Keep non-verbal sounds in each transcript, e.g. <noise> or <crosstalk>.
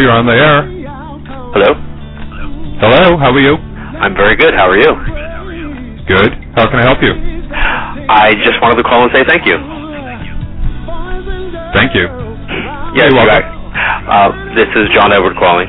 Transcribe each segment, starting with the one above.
Hello. You're on the air. Hello. Hello. How are you? I'm very good. How are you? Good. How can I help you? I just wanted to call and say thank you. Thank you. Yes, welcome. right. Uh, this is John Edward calling.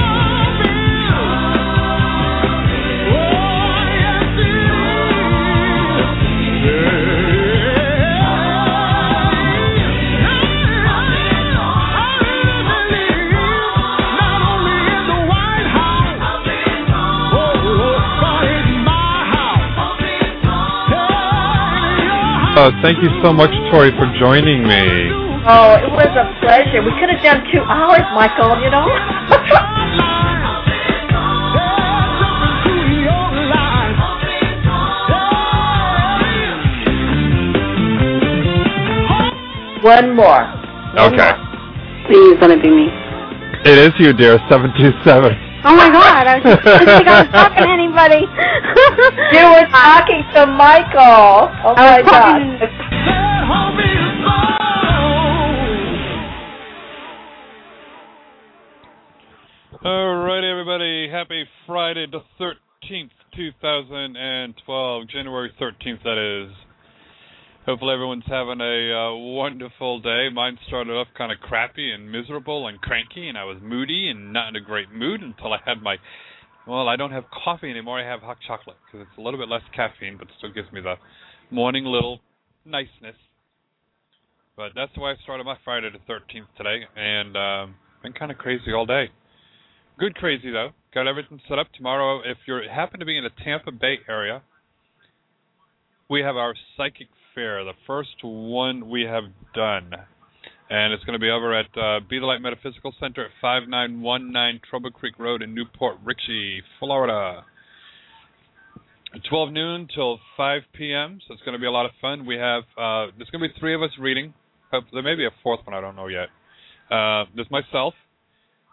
Uh, thank you so much, Tori, for joining me. Oh, it was a pleasure. We could have done two hours, Michael. You know. <laughs> One more. One Okay. more. Please let it be me. It is you, dear. Seven two seven. Oh my God! I was just I didn't think I was talking to anybody. <laughs> You were talking to Michael. Oh I my was talking. God. <laughs> All right, everybody. Happy Friday the 13th, 2012. January 13th, that is. Hopefully, everyone's having a uh, wonderful day. Mine started off kind of crappy and miserable and cranky, and I was moody and not in a great mood until I had my. Well, I don't have coffee anymore. I have hot chocolate because it's a little bit less caffeine, but still gives me the morning little niceness. But that's the way I started my Friday the 13th today, and um, been kind of crazy all day. Good crazy though. Got everything set up tomorrow. If you happen to be in the Tampa Bay area, we have our psychic fair, the first one we have done, and it's going to be over at uh, Be the Light Metaphysical Center at 5919 Trouble Creek Road in New Port Richey, Florida. 12 noon till 5 p.m. So it's going to be a lot of fun. We have uh, there's going to be three of us reading. There may be a fourth one. I don't know yet. Uh, there's myself.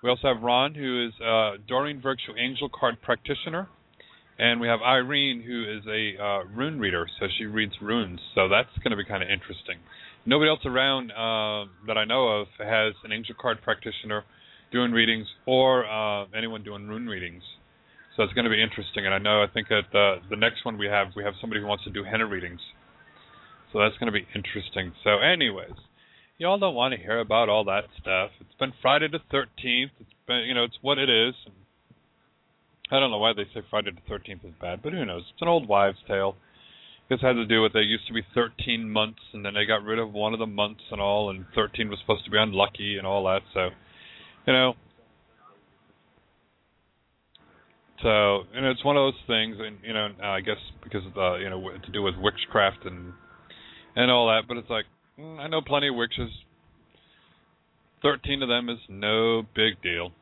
We also have Ron, who is a Doreen Virtue Angel Card Practitioner, and we have Irene, who is a uh, rune reader, so she reads runes. So that's going to be kind of interesting. Nobody else around uh, that I know of has an Angel Card Practitioner doing readings or uh, anyone doing rune readings. So it's going to be interesting, and I know I think at the the next one we have we have somebody who wants to do henna readings. So that's going to be interesting. So, anyways, y'all don't want to hear about all that stuff. It's been Friday the 13th. It's been, you know, it's what it is. I don't know why they say Friday the 13th is bad, but who knows? It's an old wives' tale. This had to do with they used to be 13 months, and then they got rid of one of the months and all, and 13 was supposed to be unlucky and all that. So, you know, so know, it's one of those things, and you know, I guess because of the you know to do with witchcraft and and all that. But it's like mm, I know plenty of witches. 13 of them is no big deal.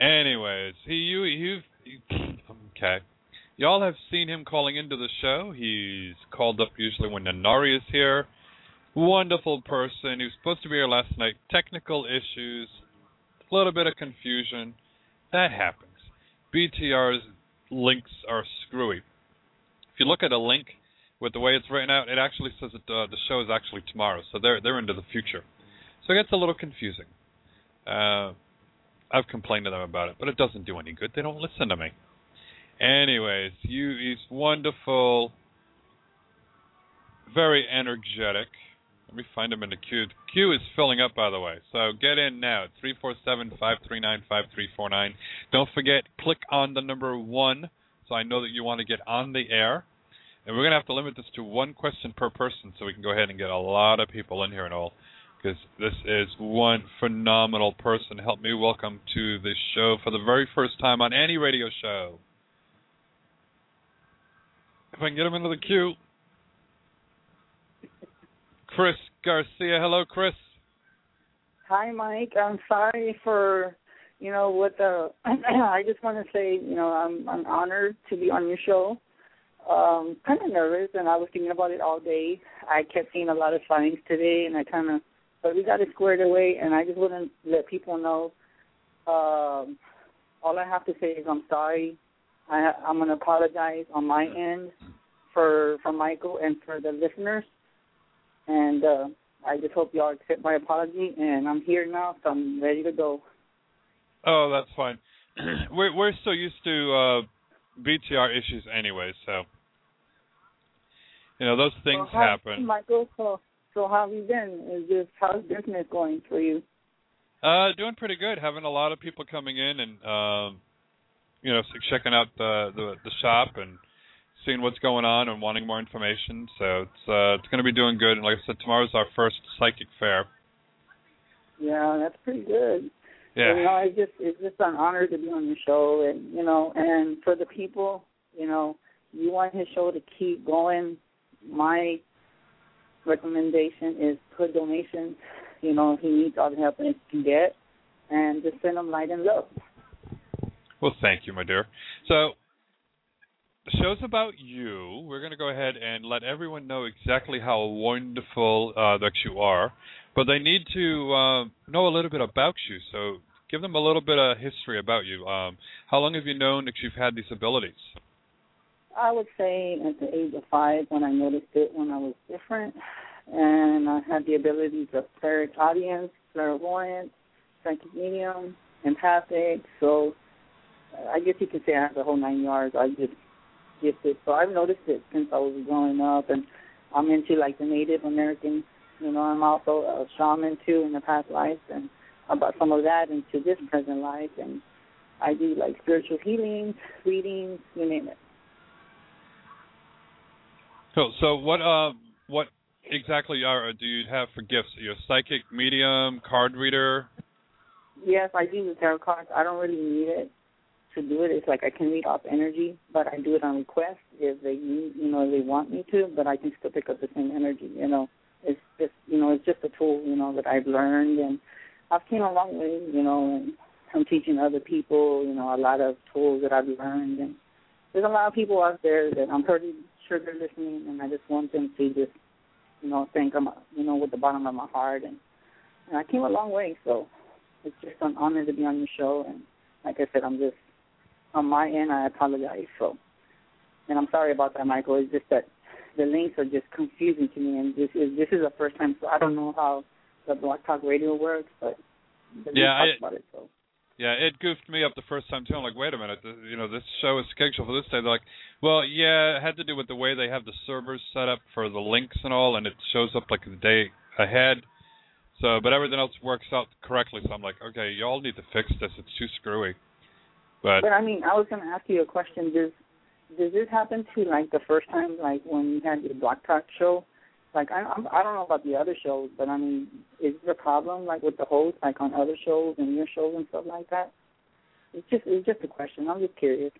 Anyways, he you you okay. Y'all have seen him calling into the show. He's called up usually when Nanari is here. Wonderful person. He was supposed to be here last night. Technical issues, a little bit of confusion. That happens. BTR's links are screwy. If you look at a link with the way it's written out, it actually says that uh, the show is actually tomorrow, so they're they're into the future. So it gets a little confusing. Uh, I've complained to them about it, but it doesn't do any good. They don't listen to me. Anyways, you he's wonderful, very energetic. Let me find him in the queue. The queue is filling up, by the way. So get in now. Three four seven five three nine five three four nine. Don't forget, click on the number one, so I know that you want to get on the air. And we're gonna have to limit this to one question per person, so we can go ahead and get a lot of people in here and all. Because this is one phenomenal person. Help me welcome to this show for the very first time on any radio show. If I can get him into the queue. Chris Garcia. Hello, Chris. Hi, Mike. I'm sorry for, you know, what the. <clears throat> I just want to say, you know, I'm I'm honored to be on your show. Um, kind of nervous, and I was thinking about it all day. I kept seeing a lot of signs today, and I kind of, but we got it squared away, and I just want to let people know. Um, all I have to say is I'm sorry. I, I'm going to apologize on my end for for Michael and for the listeners, and uh, I just hope y'all accept my apology. And I'm here now, so I'm ready to go. Oh, that's fine. <clears throat> we're we're so used to uh, BTR issues anyway, so you know those things how, happen. Michael, so so how have you been? Is this how's business going for you? Uh, doing pretty good. Having a lot of people coming in and um, you know checking out the, the the shop and seeing what's going on and wanting more information. So it's uh, it's going to be doing good. And like I said, tomorrow's our first psychic fair. Yeah, that's pretty good. Yeah. You know, it's just it's just an honor to be on your show, and you know, and for the people, you know, you want his show to keep going. My recommendation is put donations. You know, he needs all the help he can get, and just send him light and love. Well, thank you, my dear. So the show's about you. We're going to go ahead and let everyone know exactly how wonderful uh, that you are, but they need to uh, know a little bit about you. So give them a little bit of history about you. Um, how long have you known that you've had these abilities? I would say at the age of five when I noticed it when I was different, and I had the abilities of clairaudience, clairvoyance, psychic medium, empathic. So I guess you could say I have the whole nine yards. I just gifted. So I've noticed it since I was growing up, and I'm into like the Native American. You know, I'm also a shaman too in the past life, and about some of that into this present life, and I do like spiritual healings, readings, you name it. So, so what uh, what exactly are do you have for gifts? You're a psychic, medium, card reader. Yes, I do the tarot cards. I don't really need it to do it. It's like I can read off energy, but I do it on request if they need, you know, they want me to. But I can still pick up the same energy. You know, it's just, you know, it's just a tool, you know, that I've learned, and I've came a long way, you know, and I'm teaching other people, you know, a lot of tools that I've learned, and there's a lot of people out there that I'm pretty sure they're listening, and I just want them to just, you know, thank them, you know, with the bottom of my heart, and and I came a long way, so it's just an honor to be on your show, and like I said, I'm just on my end, I apologize. So, and I'm sorry about that, Michael. It's just that the links are just confusing to me, and this is this is the first time, so I don't know how the Blog Talk Radio works, but the yeah, I, about it. So. Yeah, it goofed me up the first time too. I'm like, wait a minute, you know, this show is scheduled for this day. They're like, well, yeah, it had to do with the way they have the servers set up for the links and all, and it shows up like the day ahead. So, but everything else works out correctly. So I'm like, okay, y'all need to fix this. It's too screwy. But, but I mean, I was going to ask you a question. Does does this happen to like the first time, like when you had your Blog Talk show? Like I I'm, I don't know about the other shows, but I mean, is there a problem like with the host, like on other shows and your shows and stuff like that? It's just it's just a question. I'm just curious.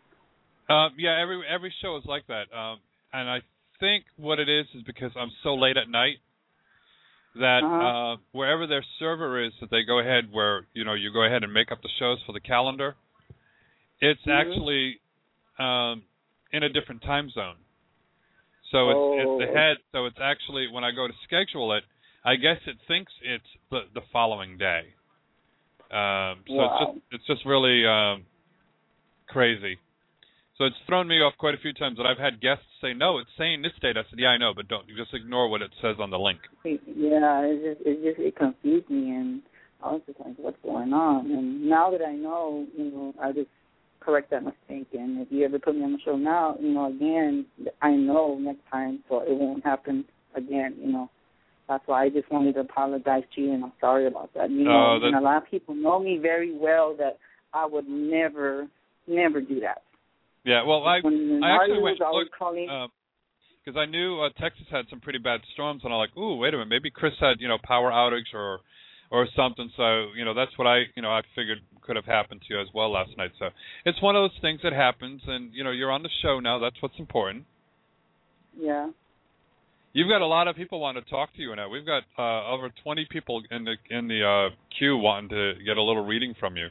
Um, yeah, every every show is like that, um, and I think what it is is because I'm so late at night that Uh-huh. uh, wherever their server is, that they go ahead where you know you go ahead and make up the shows for the calendar. It's Mhm. actually um, in a different time zone, so it's Oh. it's ahead. So it's actually when I go to schedule it, I guess it thinks it's the the following day. Um, so Wow. it's just it's just really um, crazy. So it's thrown me off quite a few times that I've had guests say, "No, it's saying this date." I said, "Yeah, I know, but don't you just ignore what it says on the link." Yeah, it just it just it confused me, and I was just like, what's going on? And now that I know, you know, I just correct that mistake. And if you ever put me on the show now, you know, again, I know next time, so it won't happen again. You know, that's why I just wanted to apologize to you, and I'm sorry about that. You know, Oh, that- and a lot of people know me very well that I would never, never do that. Yeah, well, I When I actually went was always look calling. because I knew uh, Texas had some pretty bad storms, and I'm like, "Ooh, wait a minute, maybe Chris had you know power outage or or something." So you know that's what I you know I figured could have happened to you as well last night. So it's one of those things that happens, and you know you're on the show now. That's what's important. yeah. You've got a lot of people wanting to talk to you now. We've got uh, over 20 people in the in the uh, queue wanting to get a little reading from you.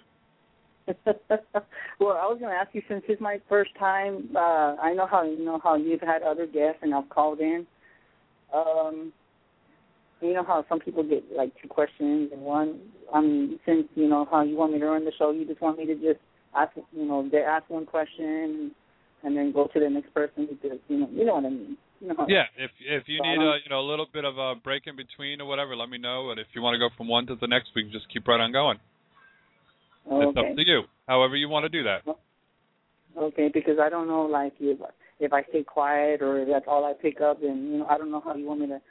<laughs> well, I was going to ask you since it's my first time. Uh, I know how you know how you've had other guests and I've called in. Um, you know how some people get like two questions and one. I mean, since you know how you want me to run the show, you just want me to just ask. You know, they ask one question and then go to the next person because you know you know what I mean. You know Yeah, if if you So need a you know a little bit of a break in between or whatever, let me know. And if you want to go from one to the next, we can just keep right on going. Oh, It's up to you. However you want to do that. Okay, because I don't know, like if if I stay quiet or if that's all I pick up, and you know, I don't know how you want me to.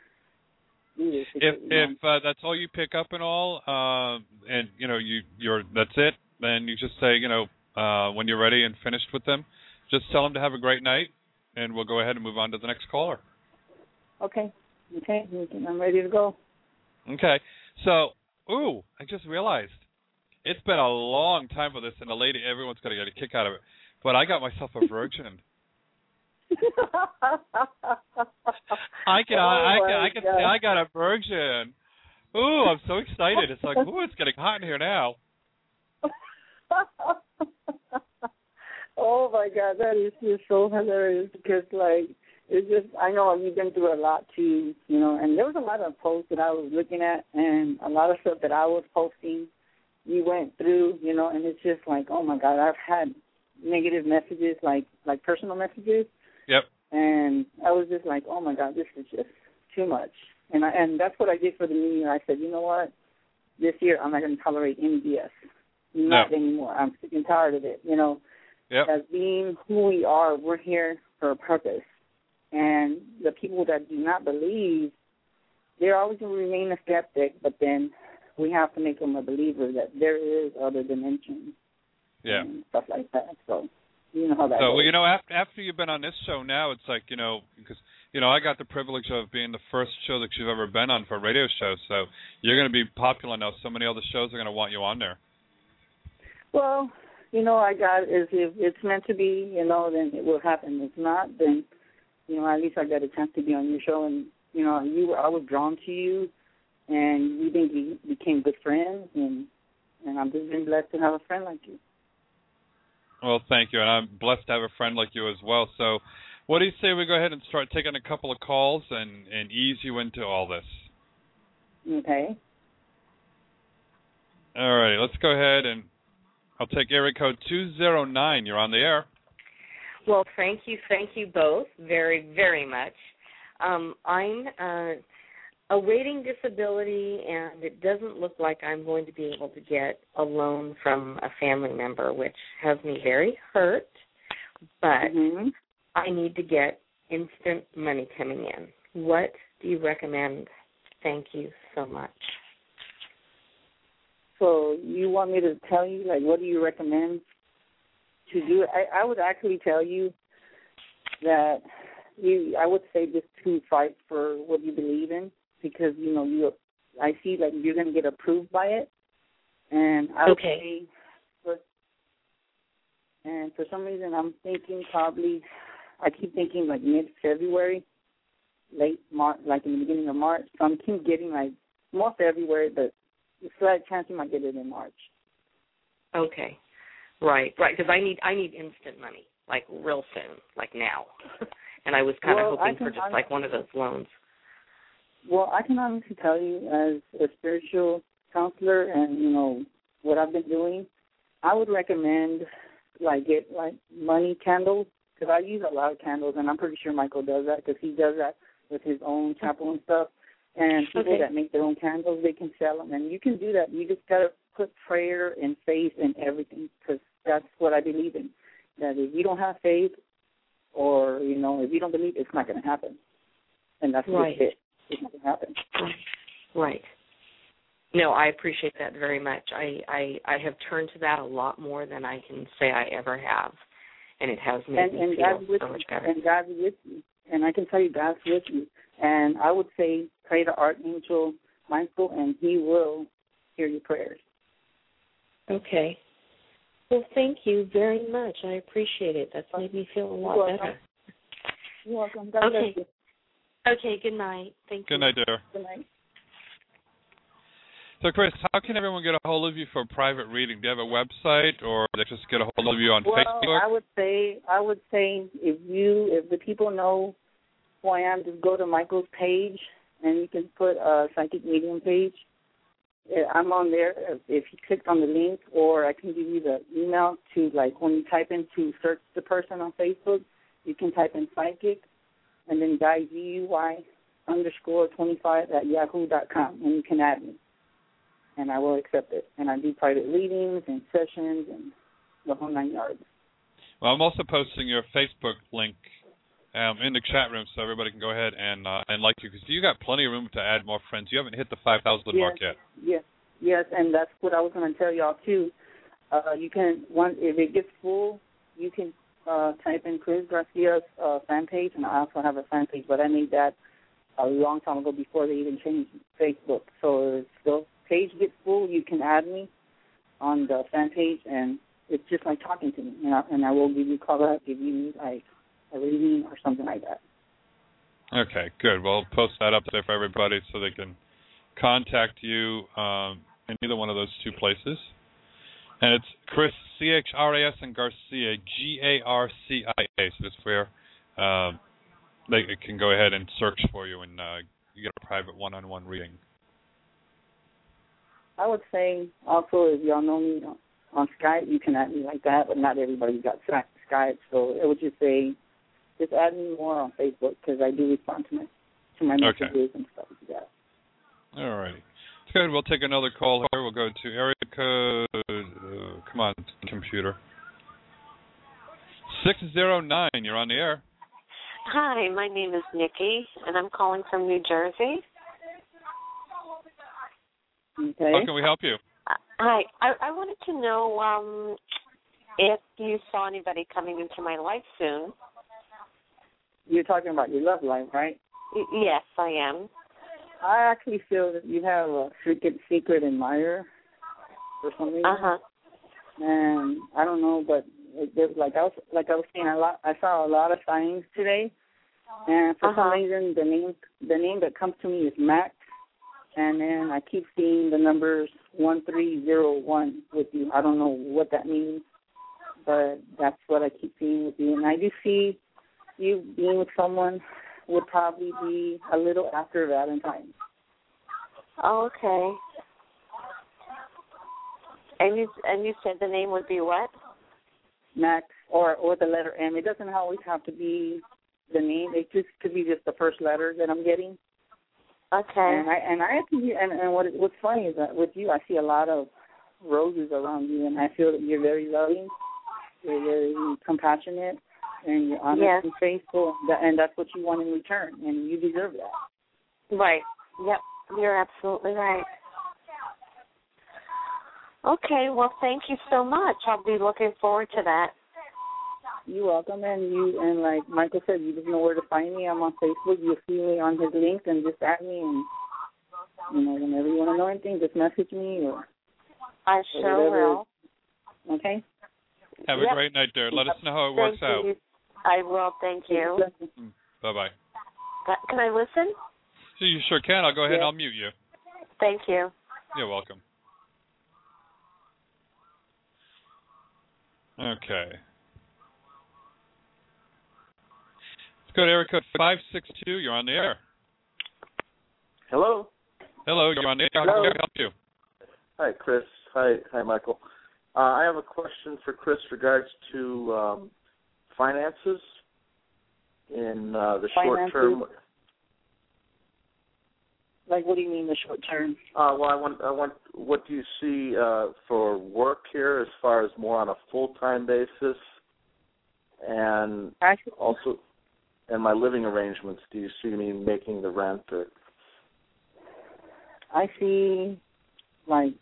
If because, you know, if uh, that's all you pick up and all, um, and you know you you're that's it, then you just say you know uh, when you're ready and finished with them, just tell them to have a great night, and we'll go ahead and move on to the next caller. okay, okay, I'm ready to go. Okay. So, ooh, I just realized it's been a long time for this, and the lady, everyone's gonna get a kick out of it. But I got myself a virgin. I can, I, I Oh, can, I can God. say oh, I got a virgin. Ooh, I'm so excited. It's like, ooh, it's getting hot in here now. <laughs> oh my god, that is just so hilarious because like it's just I know you've been through a lot too, you know, and there was a lot of posts that I was looking at and a lot of stuff that I was posting you went through, you know, and it's just like, oh my god, I've had negative messages like like personal messages Yep. and I was just like, oh my god, this is just too much. And I and that's what I did for the new year. I said, you know what, this year I'm not going to tolerate any BS, not No. anymore. I'm sick and tired of it. You know, Yep. as being who we are, we're here for a purpose. And the people that do not believe, they're always going to remain a skeptic. But then we have to make them a believer that there is other dimensions Yeah. and stuff like that. So you know how that So, goes. well, you know, after after you've been on this show now, it's like you know, because you know, I got the privilege of being the first show that you've ever been on for a radio show. So you're going to be popular now. So many other shows are going to want you on there. Well, you know, I got is if it's meant to be, you know, then it will happen. If not, then you know, at least I got a chance to be on your show, and you know, you were I was drawn to you, and we think we became good friends, and and I'm just been blessed to have a friend like you. Well, thank you, and I'm blessed to have a friend like you as well. So, what do you say we go ahead and start taking a couple of calls and and ease you into all this? Okay. All right, let's go ahead and I'll take area code two zero nine. You're on the air. Well, thank you, thank you both very, very much. Um, I'm uh, awaiting disability, and it doesn't look like I'm going to be able to get a loan from a family member, which has me very hurt. But Mm-hmm. I need to get instant money coming in. What do you recommend? Thank you so much. So you want me to tell you like what do you recommend to do? I I would actually tell you that you I would say just to fight for what you believe in because you know you I see like you're gonna get approved by it, and I Okay. for and for some reason I'm thinking probably I keep thinking like mid February, late March, like in the beginning of March. So I'm keep getting like more February, but it's slight chance you might get it in March. Okay. Right, right. Because I need I need instant money, like real soon, like now. <laughs> and I was kind of Well, I hoping for just I'm- like one of those loans. Well, I can honestly tell you, as a spiritual counselor, and you know what I've been doing, I would recommend like get like money candles because I use a lot of candles, and I'm pretty sure Michael does that because he does that with his own chapel and stuff. And people Okay. that make their own candles, they can sell them, and you can do that. You just gotta put prayer and faith in everything because that's what I believe in. That if you don't have faith, or you know, if you don't believe, it's not going to happen. And that's Right. just it. It's not going happen. Right. No, I appreciate that very much. I, I I have turned to that a lot more than I can say I ever have, and it has made and me and feel God's with so much better. and God's with you, and I can tell you God's with you. And I would say pray to Archangel Michael, and he will hear your prayers. Okay. Well, thank you very much. I appreciate it. That's made me feel a lot You're welcome. better. You're welcome. God Okay. Bless you. Okay. Good night. Thank Good you. Good night, dear. Good night. So, Chris, how can everyone get a hold of you for a private reading? Do you have a website, or they just get a hold of you on well, Facebook? I would say I would say if you if the people know who I am, just go to Michael's page and you can put a psychic medium page. I'm on there. If- If you click on the link, or I can give you the email to like when you type in to search the person on Facebook, you can type in psychic and then guy G U Y underscore twenty five at yahoo dot com and you can add me. And I will accept it. And I do private readings and sessions and the whole nine yards. Well, I'm also posting your Facebook link um, in the chat room so everybody can go ahead and uh, and like you because you got plenty of room to add more friends. You haven't hit the 5,000 mark yet. Yes, yes, and that's what I was going to tell y'all too. Uh, you can one if it gets full, you can uh, type in Chris Garcia's uh, fan page, and I also have a fan page, but I made that a long time ago before they even changed Facebook. So if the page gets full, you can add me on the fan page, and it's just like talking to me, and I, and I will give you call back, give you like a reading or something like that. Okay, good. Well, post that up there for everybody so they can contact you um, in either one of those two places. And it's Chris C H R A S and Garcia G A R C I A. So that's where um, they can go ahead and search for you and uh, you get a private one-on-one reading. I would say also if y'all know me on- on Skype, you can add me like that, but not everybody's got Skype, so I would just say just add me more on Facebook because I do respond to my to my Okay. messages and stuff like that. All righty. Good. We'll take another call here. We'll go to area code. Come on, computer. Six zero nine. You're on the air. Hi, my name is Nikki, and I'm calling from New Jersey. Okay. How can we help you? Uh, Hi, I, I wanted to know um, if you saw anybody coming into my life soon. You're talking about your love life, right? Y- yes, I am. I actually feel that you have a secret secret admirer for some reason. Uh huh. And I don't know, but it, it, like I was like I was saying, a lot I saw a lot of signs today, and for some Uh-huh. reason the name the name that comes to me is Max, and then I keep seeing the numbers one three zero one with you. I don't know what that means, but that's what I keep seeing with you, and I do see you being with someone would probably be a little after Valentine's. Oh, okay. And you and you said the name would be what? Max or or the letter M. It doesn't always have to be the name. It just could be just the first letter that I'm getting. Okay. And I and I and and what what's funny is that with you I see a lot of roses around you, and I feel that you're very loving, you're very compassionate, and you're honest Yes. and faithful, and that's what you want in return, and you deserve that. Right. Yep. You're absolutely right. Okay. Well, thank you so much. I'll be looking forward to that. You're welcome, and you and like Michael said, you just know where to find me. I'm on Facebook. You'll see me on his link, and just add me, and you know, whenever you want to know anything, just message me or. I sure whatever. will. Okay. Have a Yep. great night, dear. Let us know how it works Thank out. you. I will. Thank you. Bye bye. Uh, Can I listen? So you sure can. I'll go ahead and I'll mute you. Thank you. You're welcome. Okay. Let's go to area code 562. You're on the air. Hello. Hello, you're on the air. How Hello. can I help you? Hi, Chris. Hi, hi, Michael. Uh, I have a question for Chris regards to um, finances in uh, the short term. Finances? Like, what do you mean the short term? Uh, well, I want, I want. What do you see uh, for work here, as far as more on a full time basis, and Actually, also, and my living arrangements? Do you see me making the rent or? I see, like,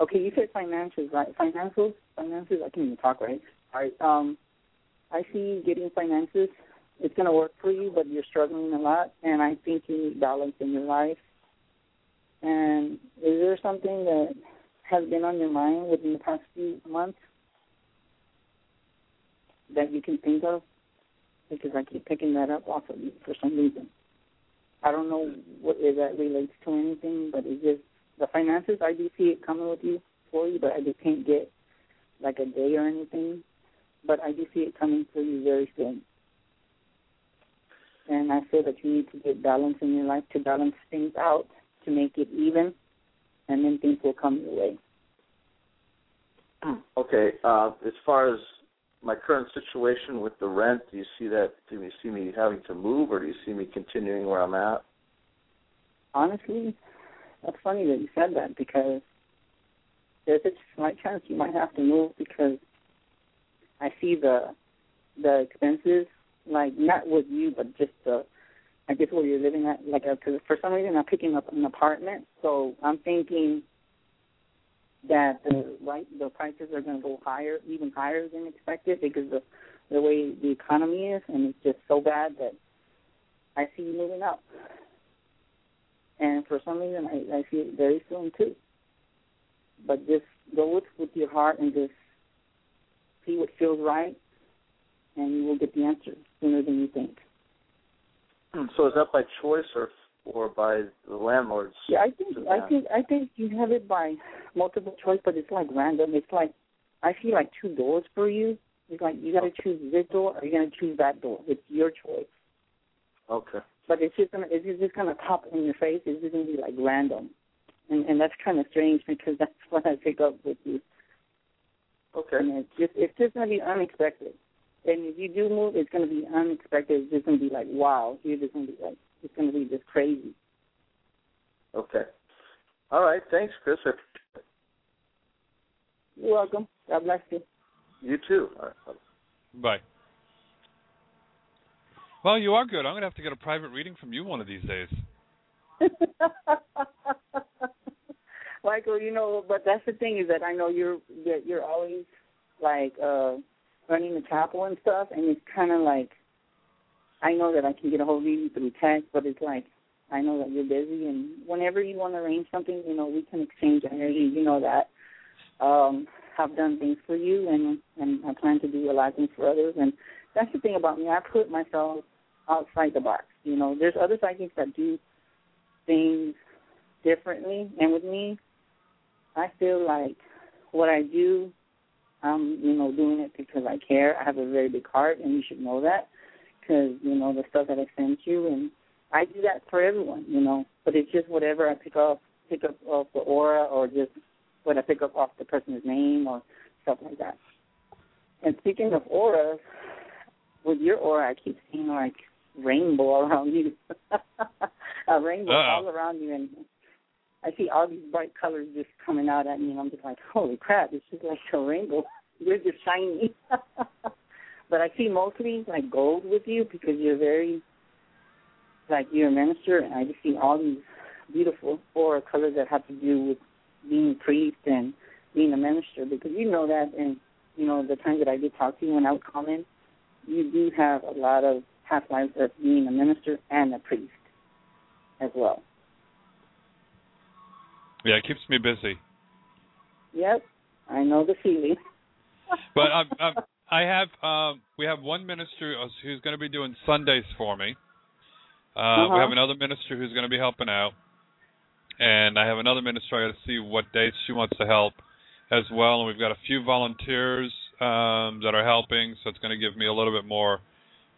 okay, you said finances, right? Financials, finances. I can't even talk right. All right. Um, I see getting finances. It's gonna work for you, but you're struggling a lot, and I think you need balance in your life. And is there something that has been on your mind within the past few months that you can think of? Because I keep picking that up off of you for some reason. I don't know what if that relates to anything, but it's just the finances. I do see it coming with you for you, but I just can't get like a day or anything. But I do see it coming for you very soon. And I feel that you need to get balance in your life to balance things out to make it even, and then things will come your way. Okay. Uh, as far as my current situation with the rent, do you see that? Do you see me having to move, or do you see me continuing where I'm at? Honestly, that's funny that you said that because there's a slight chance you might have to move because I see the the expenses like not with you but just the I guess where you're living at like uh, because for some reason I'm picking up an apartment so I'm thinking that the right the prices are going to go higher even higher than expected because of the way the economy is and it's just so bad that I see you moving up and for some reason I, I see it very soon too but just go with with your heart and just see what feels right, and you will get the answer sooner than you think. Hmm, so is that by choice or or by the landlords? Yeah, I think I think I think you have it by multiple choice, but it's like random. It's like I see like two doors for you. It's like you got to choose this door or you got to choose that door. It's your choice. Okay. But it's just gonna it's just gonna pop in your face. It's just gonna be like random, and and that's kind of strange because <laughs> that's what I pick up with you. Okay. And it's just it's just gonna be unexpected. And if you do move, it's gonna be unexpected. It's just gonna be like wow. You're just gonna be like it's gonna be just crazy. Okay. All right. Thanks, Chris. You're welcome. God bless you. You too. All right. Bye. Well, you are good. I'm going to have to get a private reading from you one of these days. <laughs> Michael, you know, but that's the thing is that I know you're that you're always like uh running the chapel and stuff, and it's kind of like I know that I can get a hold of you through text, but it's like I know that you're busy, and whenever you want to arrange something, you know, we can exchange energy. You know that. Um, I've done things for you, and and I plan to do a lot of things for others, and that's the thing about me. I put myself outside the box. You know, there's other psychics that do things differently, and with me, I feel like what I do, I'm you know doing it because I care. I have a very big heart, and you should know that because you know the stuff that I sent you, and I do that for everyone, you know. But it's just whatever I pick up, pick up off the aura, or just what I pick up off the person's name or stuff like that. And speaking of auras, with your aura, I keep seeing like rainbow <laughs> around you, <laughs> a rainbow Uh-oh. all around you, and I see all these bright colors just coming out at me, and I'm just like, holy crap! It's just like a rainbow. <laughs> You're just shiny. <laughs> but I see mostly like gold with you because you're very like you're a minister, and I just see all these beautiful aura colors that have to do with being a priest and being a minister because you know that and you know the times that I did talk to you when I come in you do have a lot of past lives of being a minister and a priest as well. Yeah, it keeps me busy. Yep, I know the feeling. But I'm, <laughs> I'm, I have um, we have one minister who's going to be doing Sundays for me. Uh, Uh-huh. We have another minister who's going to be helping out, and I have another minister. I got to see what dates she wants to help as well. And we've got a few volunteers um, that are helping, so it's going to give me a little bit more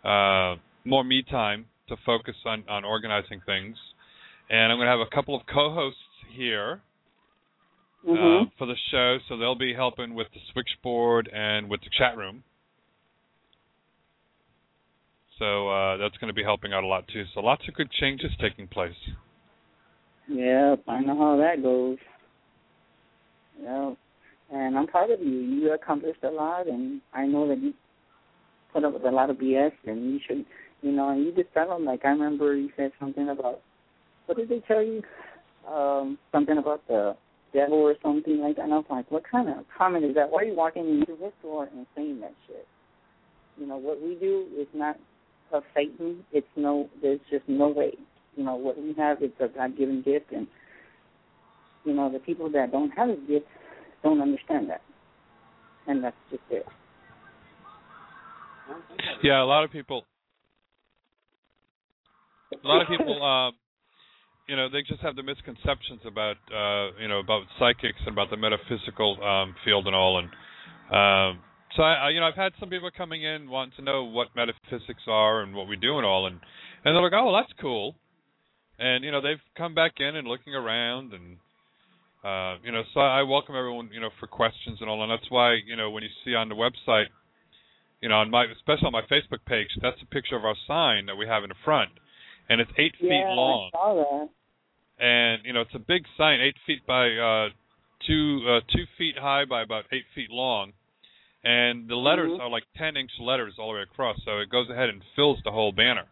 uh, more me time to focus on on organizing things. And I'm going to have a couple of co-hosts here Mhm. uh, for the show, so they'll be helping with the switchboard and with the chat room. So uh, that's going to be helping out a lot too. So lots of good changes taking place. Yep, I know how that goes. Yep. And I'm proud of you. You accomplished a lot, and I know that you put up with a lot of BS, and you should, you know, and you just tell them. Like I remember you said something about, what did they tell you? Um, something about the devil or something like that. And I was like, what kind of comment is that? Why are you walking into this store and saying that shit? You know, what we do is not of Satan. It's no, there's just no way. You know, what we have is a God given gift, and, you know, the people that don't have a gift don't understand that. And that's just it. Yeah, a lot of people. A lot of people, um, you know, they just have the misconceptions about, uh, you know, about psychics and about the metaphysical um, field and all. And um, so, I, I, you know, I've had some people coming in wanting to know what metaphysics are and what we do and all, and and they're like, oh, well, that's cool. And you know, they've come back in and looking around and. Uh, you know, so I welcome everyone, you know, for questions and all, and that's why, you know, when you see on the website, you know, on my especially on my Facebook page, that's a picture of our sign that we have in the front, and it's eight yeah, feet long, I saw that. And you know, it's a big sign, eight feet by uh, two uh, two feet high by about eight feet long, and the letters Mhm. are like ten inch letters all the way across, so it goes ahead and fills the whole banner,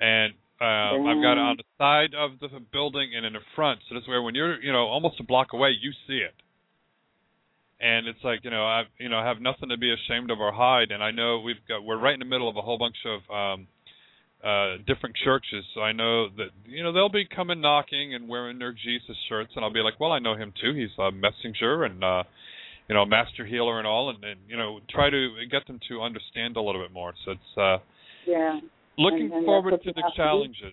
and um, I've got it on the side of the building and in the front, so this way when you're you know almost a block away, you see it. And it's like you know I you know have nothing to be ashamed of or hide, and I know we've got we're right in the middle of a whole bunch of um, uh, different churches, so I know that you know they'll be coming knocking and wearing their Jesus shirts, and I'll be like, well, I know him too. He's a messenger and uh, you know master healer and all, and, and you know try to get them to understand a little bit more. So it's uh, Yeah. looking And- forward to the have to challenges.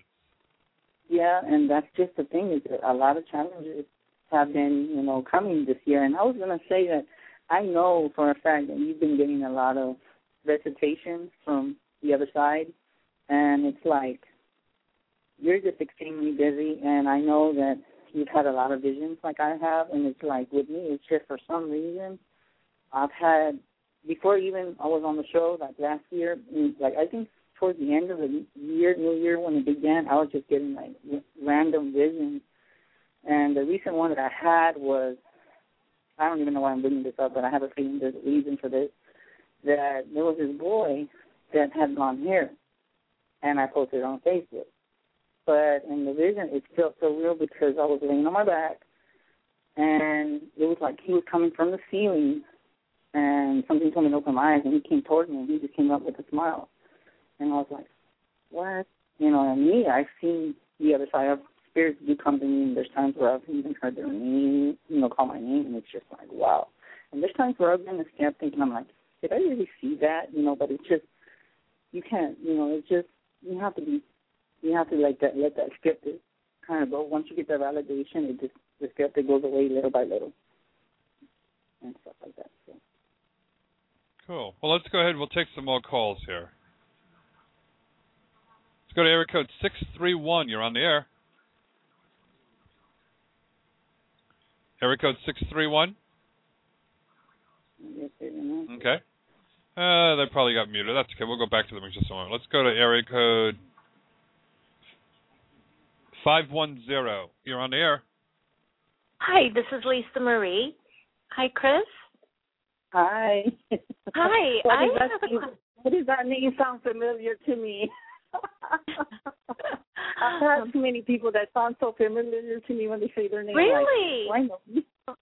Yeah, and that's just the thing is that a lot of challenges have been, you know, coming this year. And I was gonna say that I know for a fact that you've been getting a lot of recitation from the other side, and it's like you're just extremely busy. And I know that you've had a lot of visions like I have, and it's like with me, it's just for some reason I've had before even I was on the show like last year, mm, like I think towards the end of the year, New Year when it began, I was just getting like random visions. And the recent one that I had was, I don't even know why I'm bringing this up, but I have a feeling there's a reason for this. That there was this boy that had blonde hair, and I posted it on Facebook. But in the vision, it felt so real because I was laying on my back, and it was like he was coming from the ceiling, and something told me to open my eyes, and he came towards me, and he just came up with a smile. And I was like, what? You know, and me, I've seen the other side of spirits do come to me, and there's times where I've even heard their name, you know, call my name, and it's just like, wow. And there's times where I've been a scared thinking, I'm like, did I really see that? You know, but it's just, you can't, you know, it's just, you have to be, you have to like that, let that skeptic kind of go. Once you get that validation, it just, the skeptic goes away little by little. And stuff like that. So. Cool. Well, let's go ahead. We'll take some more calls here. Let's go to area code six three one. You're on the air. Area code six three one. Yes, sir, you know. Okay. Uh, they probably got muted. That's okay. We'll go back to them in just a moment. Let's go to area code five one zero. You're on the air. Hi, this is Lisa Marie. Hi, Chris. Hi. Hi. <laughs> What I does that have a name- What does that name sound familiar to me? <laughs> I've had too many people that sound so familiar to me when they say their name. Really? Like, oh, I know.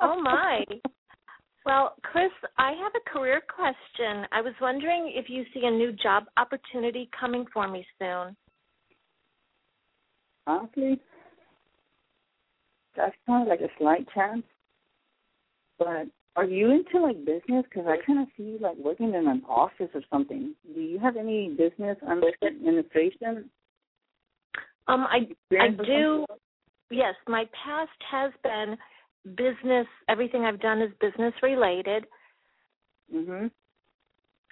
Oh my. Well, Chris, I have a career question. I was wondering if you see a new job opportunity coming for me soon. Honestly, that's kind of like a slight chance. But are you into like business? Because I kind of see you like working in an office or something. Do you have any business under administration? Um, I I do. Yes, my past has been business. Everything I've done is business related. Mhm.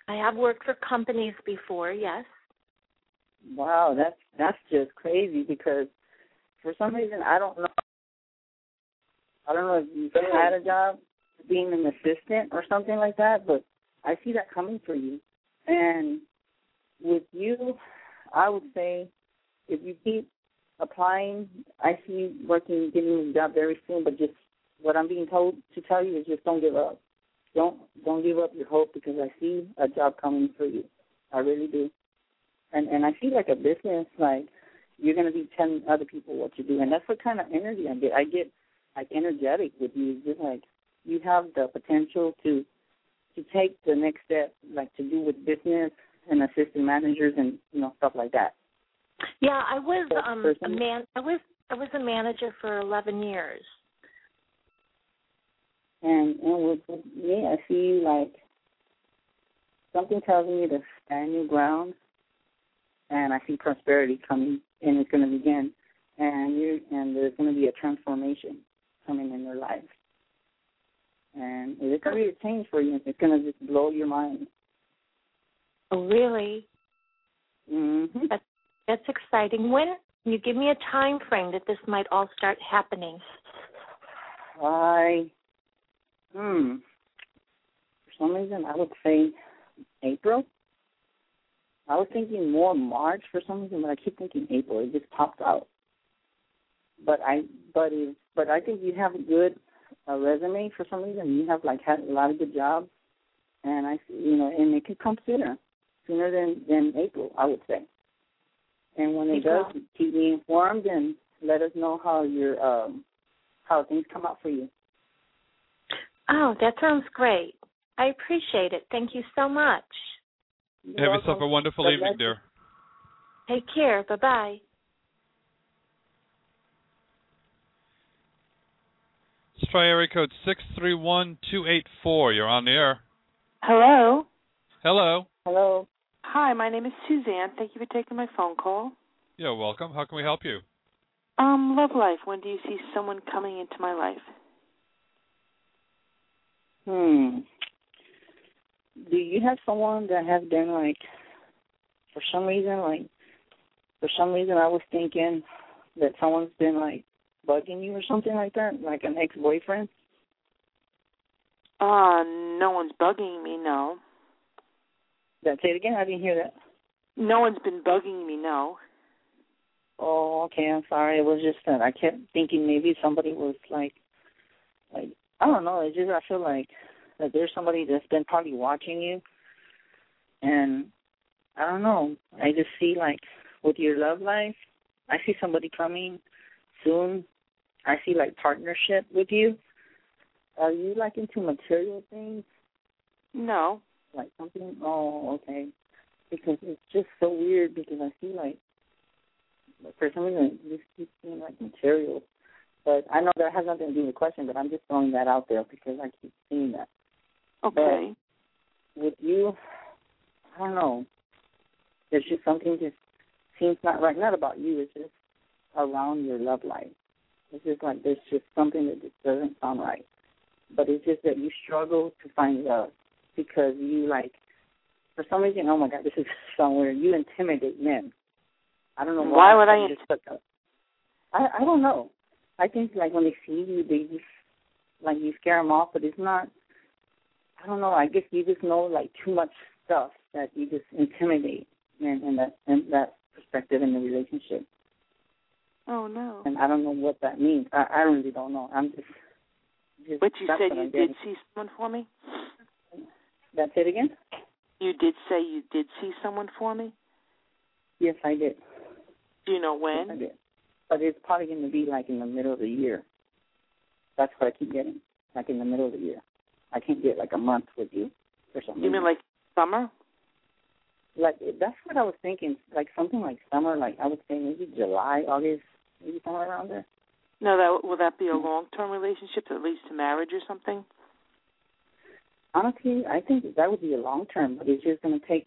I have worked for companies before. Yes. Wow, that's that's just crazy because for some reason I don't know. I don't know if you've had a job being an assistant or something like that, but I see that coming for you. And with you, I would say if you keep applying, I see you working, getting a job very soon. But just what I'm being told to tell you is just don't give up. Don't don't give up your hope because I see a job coming for you. I really do. And and I see like a business like you're gonna be telling other people what to do, and that's what kind of energy I get. I get like energetic with you. It's just like you have the potential to to take the next step, like to do with business and assistant managers and you know stuff like that. Yeah, I was um a man. I was I was a manager for eleven years. And and with, with me, I see like something tells me to stand your ground, and I see prosperity coming, and it's going to begin, and you and there's going to be a transformation coming in your life, and it's going to be a change for you. It's going to just blow your mind. Oh, really? Mm-hmm. That's that's exciting. When can you give me a time frame that this might all start happening? I, hmm, for some reason I would say April. I was thinking more March for some reason, but I keep thinking April. It just popped out. But I, but if, but I think you have a good uh, resume for some reason. You have like had a lot of good jobs, and I, you know, and it could come sooner, sooner than than April, I would say. And when it does, keep me informed and let us know how your um how things come out for you. Oh, that sounds great. I appreciate it. Thank you so much. Have yourself a wonderful God evening, dear. Take care. Bye bye. Let's try area code six three one two eight four. You're on the air. Hello. Hello. Hello. Hi, my name is Suzanne. Thank you for taking my phone call. You're welcome. How can we help you? Um, love life. When do you see someone coming into my life? Hmm. Do you have someone that has been like, for some reason, like, for some reason, I was thinking that someone's been like bugging you or something like that, like an ex-boyfriend. Uh, no one's bugging me, no. That say it again. I didn't hear that. No one's been bugging me, no. Oh, okay. I'm sorry. It was just that I kept thinking maybe somebody was like, like I don't know. It's just I feel like that there's somebody that's been probably watching you, and I don't know. I just see like with your love life, I see somebody coming soon. I see like partnership with you. Are you like into material things? No. Like something? Oh, okay. Because it's just so weird because I see like for some reason this keeps seeing like material. But I know that has nothing to do with the question, but I'm just throwing that out there because I keep seeing that. Okay. But with you, I don't know. There's just something just seems not right. Not about you. It's just around your love life. It's just like there's just something that just doesn't sound right. But it's just that you struggle to find love because you like, for some reason, oh my God, this is <laughs> somewhere. You intimidate men. I don't know Why why. would I just. I I don't know. I think like when they see you, they just like you scare them off, but it's not. I don't know. I guess you just know like too much stuff that you just intimidate in, in that in that perspective in the relationship, Oh no. and I don't know what that means. I I really don't know. I'm just. just But you said you did see someone for me? That's it again. You did say you did see someone for me? Yes, I did. Do you know Yes, I did. But it's probably going to be like in the middle of the year. That's what I keep getting, like in the middle of the year. I can't get like a month with you or something. You mean like summer? like that's what I was thinking, like something like summer, like I would say maybe July, August, maybe somewhere around there. No, that will that be a long term relationship that leads to marriage or something? Honestly, I think that would be a long term, but it's just gonna take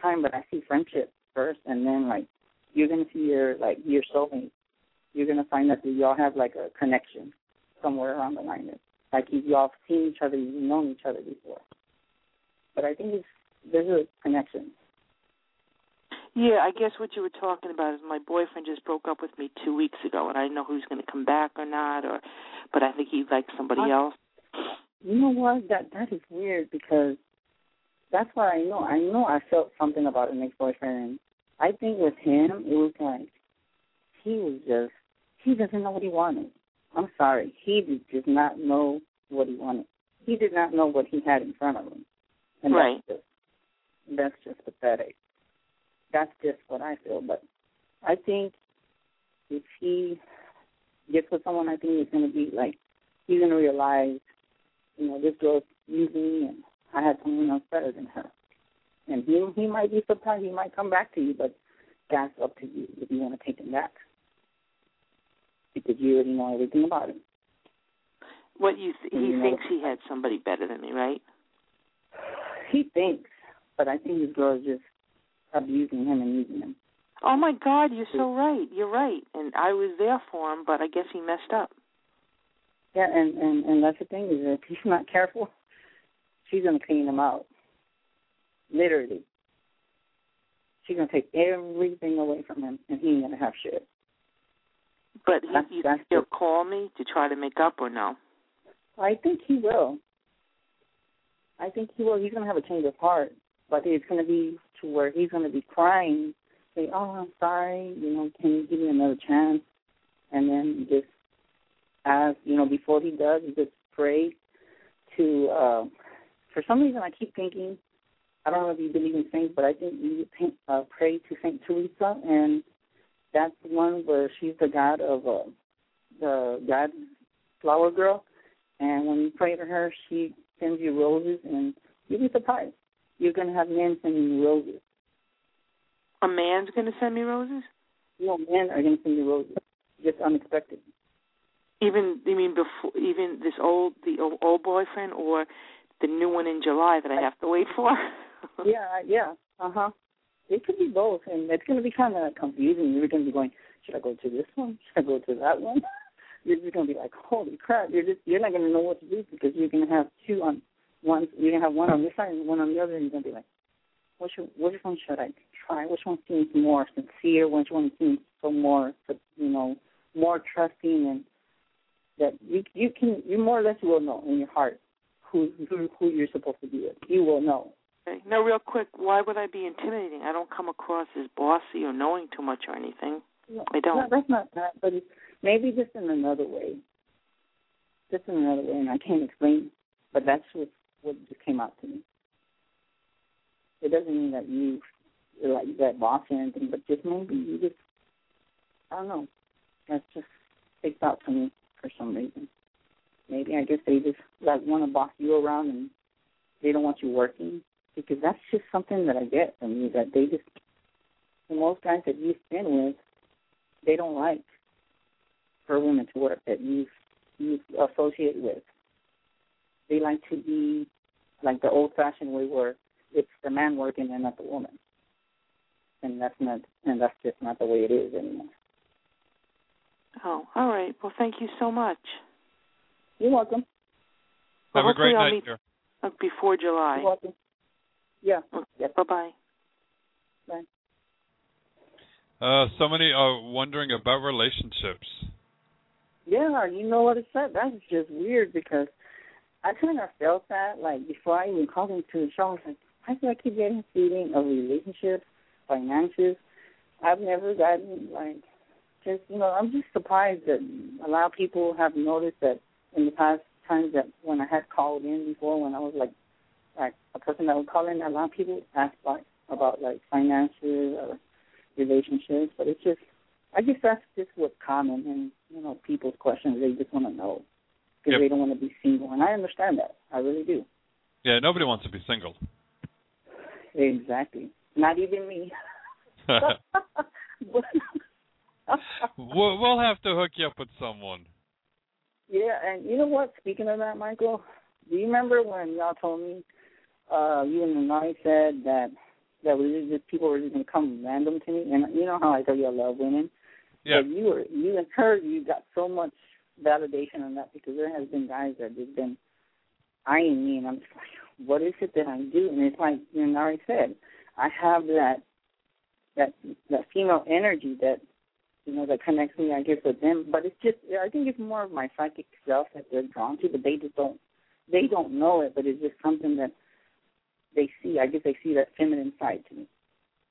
time. But I see friendship first, and then like you're gonna see your like your soulmate. You're gonna find that y'all have like a connection somewhere around the line. Like if y'all seen each other, you've known each other before. But I think it's there's a connection. Yeah, I guess what you were talking about is my boyfriend just broke up with me two weeks ago, and I didn't know who was going to come back or not, or but I think he likes somebody I, else. You know what? That that is weird because that's what I know. I know I felt something about an ex-boyfriend. I think with him, it was like he was just he doesn't know what he wanted. I'm sorry, he did not know what he wanted. He did not know what he had in front of him, and right. that's just that's just pathetic. That's just what I feel. But I think if he gets with someone, I think he's going to be like he's going to realize, you know, this girl's using me, and I had someone else better than her. And he he might be surprised. He might come back to you, but that's up to you if you want to take him back because you already know everything about him. What you th- he you know, thinks he had somebody better than me, right? He thinks, but I think this girl is just abusing him and using him. Oh my God, you're so right. You're right, and I was there for him, but I guess he messed up. Yeah, and and and that's the thing is if he's not careful, she's gonna clean him out. Literally, she's gonna take everything away from him, and he ain't gonna have shit. But he, That's- you that's still the- call me to try to make up or no? I think he will. I think he will. He's gonna have a change of heart, but it's gonna be to where he's gonna be crying, say, "Oh, I'm sorry. You know, can you give me another chance?" And then just as you know, before he does, he just pray to. uh For some reason, I keep thinking, I don't know if you believe in saints, but I think you uh, pray to Saint Teresa, and that's the one where she's the god of uh, the god flower girl. And when you pray to her, she sends you roses, and you'll be surprised. You're going to have men sending you roses. A man's going to send me roses? No, men are going to send you roses. Just unexpected. Even you mean before even this old the old, old boyfriend or the new one in July that I have to wait for? <laughs> <laughs> yeah, yeah, uh huh. It could be both, and it's going to be kind of confusing. You're going to be going, should I go to this one? Should I go to that one? <laughs> You're just going to be like, holy crap! You're just you're not going to know what to do because you're going to have two on one. You're going to have one on this side and one on the other, and you're going to be like, which which one should I try? Which one seems more sincere? Which one seems so more, you know, more trusting and that you you can you more or less will know in your heart who who who you're supposed to be with. You will know. Okay. Now, real quick, why would I be intimidating? I don't come across as bossy or knowing too much or anything. No, I don't. No, that's not that, but it's maybe just in another way. Just in another way, and I can't explain. But that's what what just came out to me. It doesn't mean that you like that boss or anything, but just maybe you just I don't know. That's just sticks out to me for some reason. Maybe I guess they just like want to boss you around and they don't want you working because that's just something that I get from you that they just the most guys that you've been with they don't like for women to work that you you associate with. They like to be like the old fashioned way where it's the man working and not the woman. And that's not and that's just not the way it is anymore. Oh, all right. Well, thank you so much. You're welcome. Have well, a great hopefully I'll night, meet dear. uh, before July. You're welcome. Yeah. Okay. Bye bye. Bye. Uh, so many are wondering about relationships. Yeah, you know what it said? That's just weird because I kind of felt that, like, before I even called into the show, I was like, why do I keep getting a feeling of relationships, finances? I've never gotten, like, just, you know, I'm just surprised that a lot of people have noticed that in the past times that when I had called in before, when I was, like, like a person that would call in, a lot of people ask, like, about, like, finances or relationships, but it's just, I guess that's just what's common in you know people's questions. They just want to know. because Yep. they don't want to be single, and I understand that. I really do. Yeah, nobody wants to be single. Exactly. Not even me. <laughs> <laughs> we'll, we'll have to hook you up with someone. Yeah, and you know what? Speaking of that, Michael, do you remember when y'all told me, uh, you and Nari said that that was just people were just gonna come random to me, and you know how I tell you I love women. Yeah. But you were you and her, you got so much validation on that because there has been guys that just been eyeing me, and I'm just like, what is it that I do? And it's like you know, Nari said, I have that that that female energy that you know, that connects me, I guess, with them. But it's just, I think it's more of my psychic self that they're drawn to, but they just don't, they don't know it. But it's just something that they see. I guess they see that feminine side to me.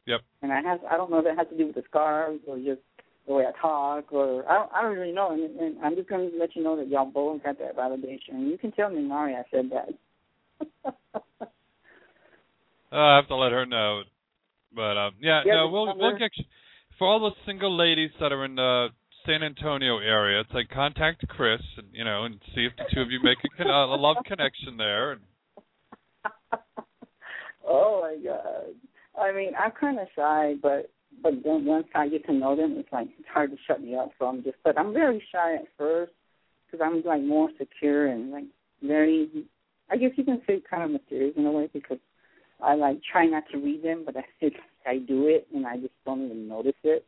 Yep. And I have, I don't know if that has to do with the scars or just the way I talk, or I don't, I don't really know. And, and I'm just going to let you know that y'all both got that validation. And you can tell Minari I said that. <laughs> Uh, I have to let her know. But um, yeah, Yeah, no, we'll we'll get you, for all the single ladies that are in the San Antonio area. It's like contact Chris, and you know, and see if the two of you make a, con- a love connection there. And Oh my god. I mean, I'm kind of shy, but but then once I get to know them, it's like it's hard to shut me up. So I'm just, but I'm very shy at first because I'm like more secure and like very, I guess you can say kind of mysterious in a way because I like try not to read them, but I <laughs> I do it and I just don't even notice it.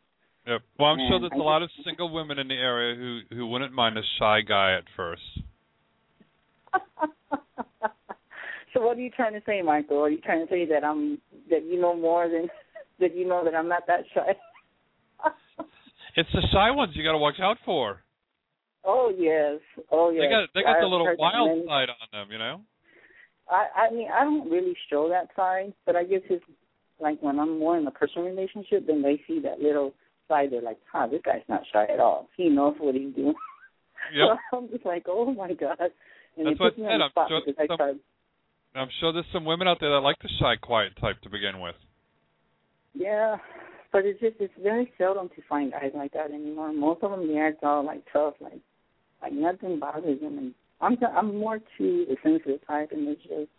Yep. Well, I'm sure And there's I a lot of single women in the area who who wouldn't mind a shy guy at first. <laughs> so what are you trying to say, Michael? Are you trying to say that I'm that you know more than <laughs> that you know that I'm not that shy? <laughs> It's the shy ones you got to watch out for. Oh yes, oh yes. They got they got the I've little wild many- side on them, you know. I I mean I don't really show that side, but I guess it's like when I'm more in a personal relationship, then they see that little side. They're like, "Huh, this guy's not shy at all. He knows what he's doing." Yep. <laughs> so I'm just like, "Oh my god!" And That's what me I said. the I'm spot sure because I some- tried. I'm sure there's some women out there that like the shy, quiet type to begin with. Yeah, but it's just it's very seldom to find guys like that anymore. Most of them they act all like tough, like like nothing bothers them. And I'm I'm more to the sensitive type, and it's just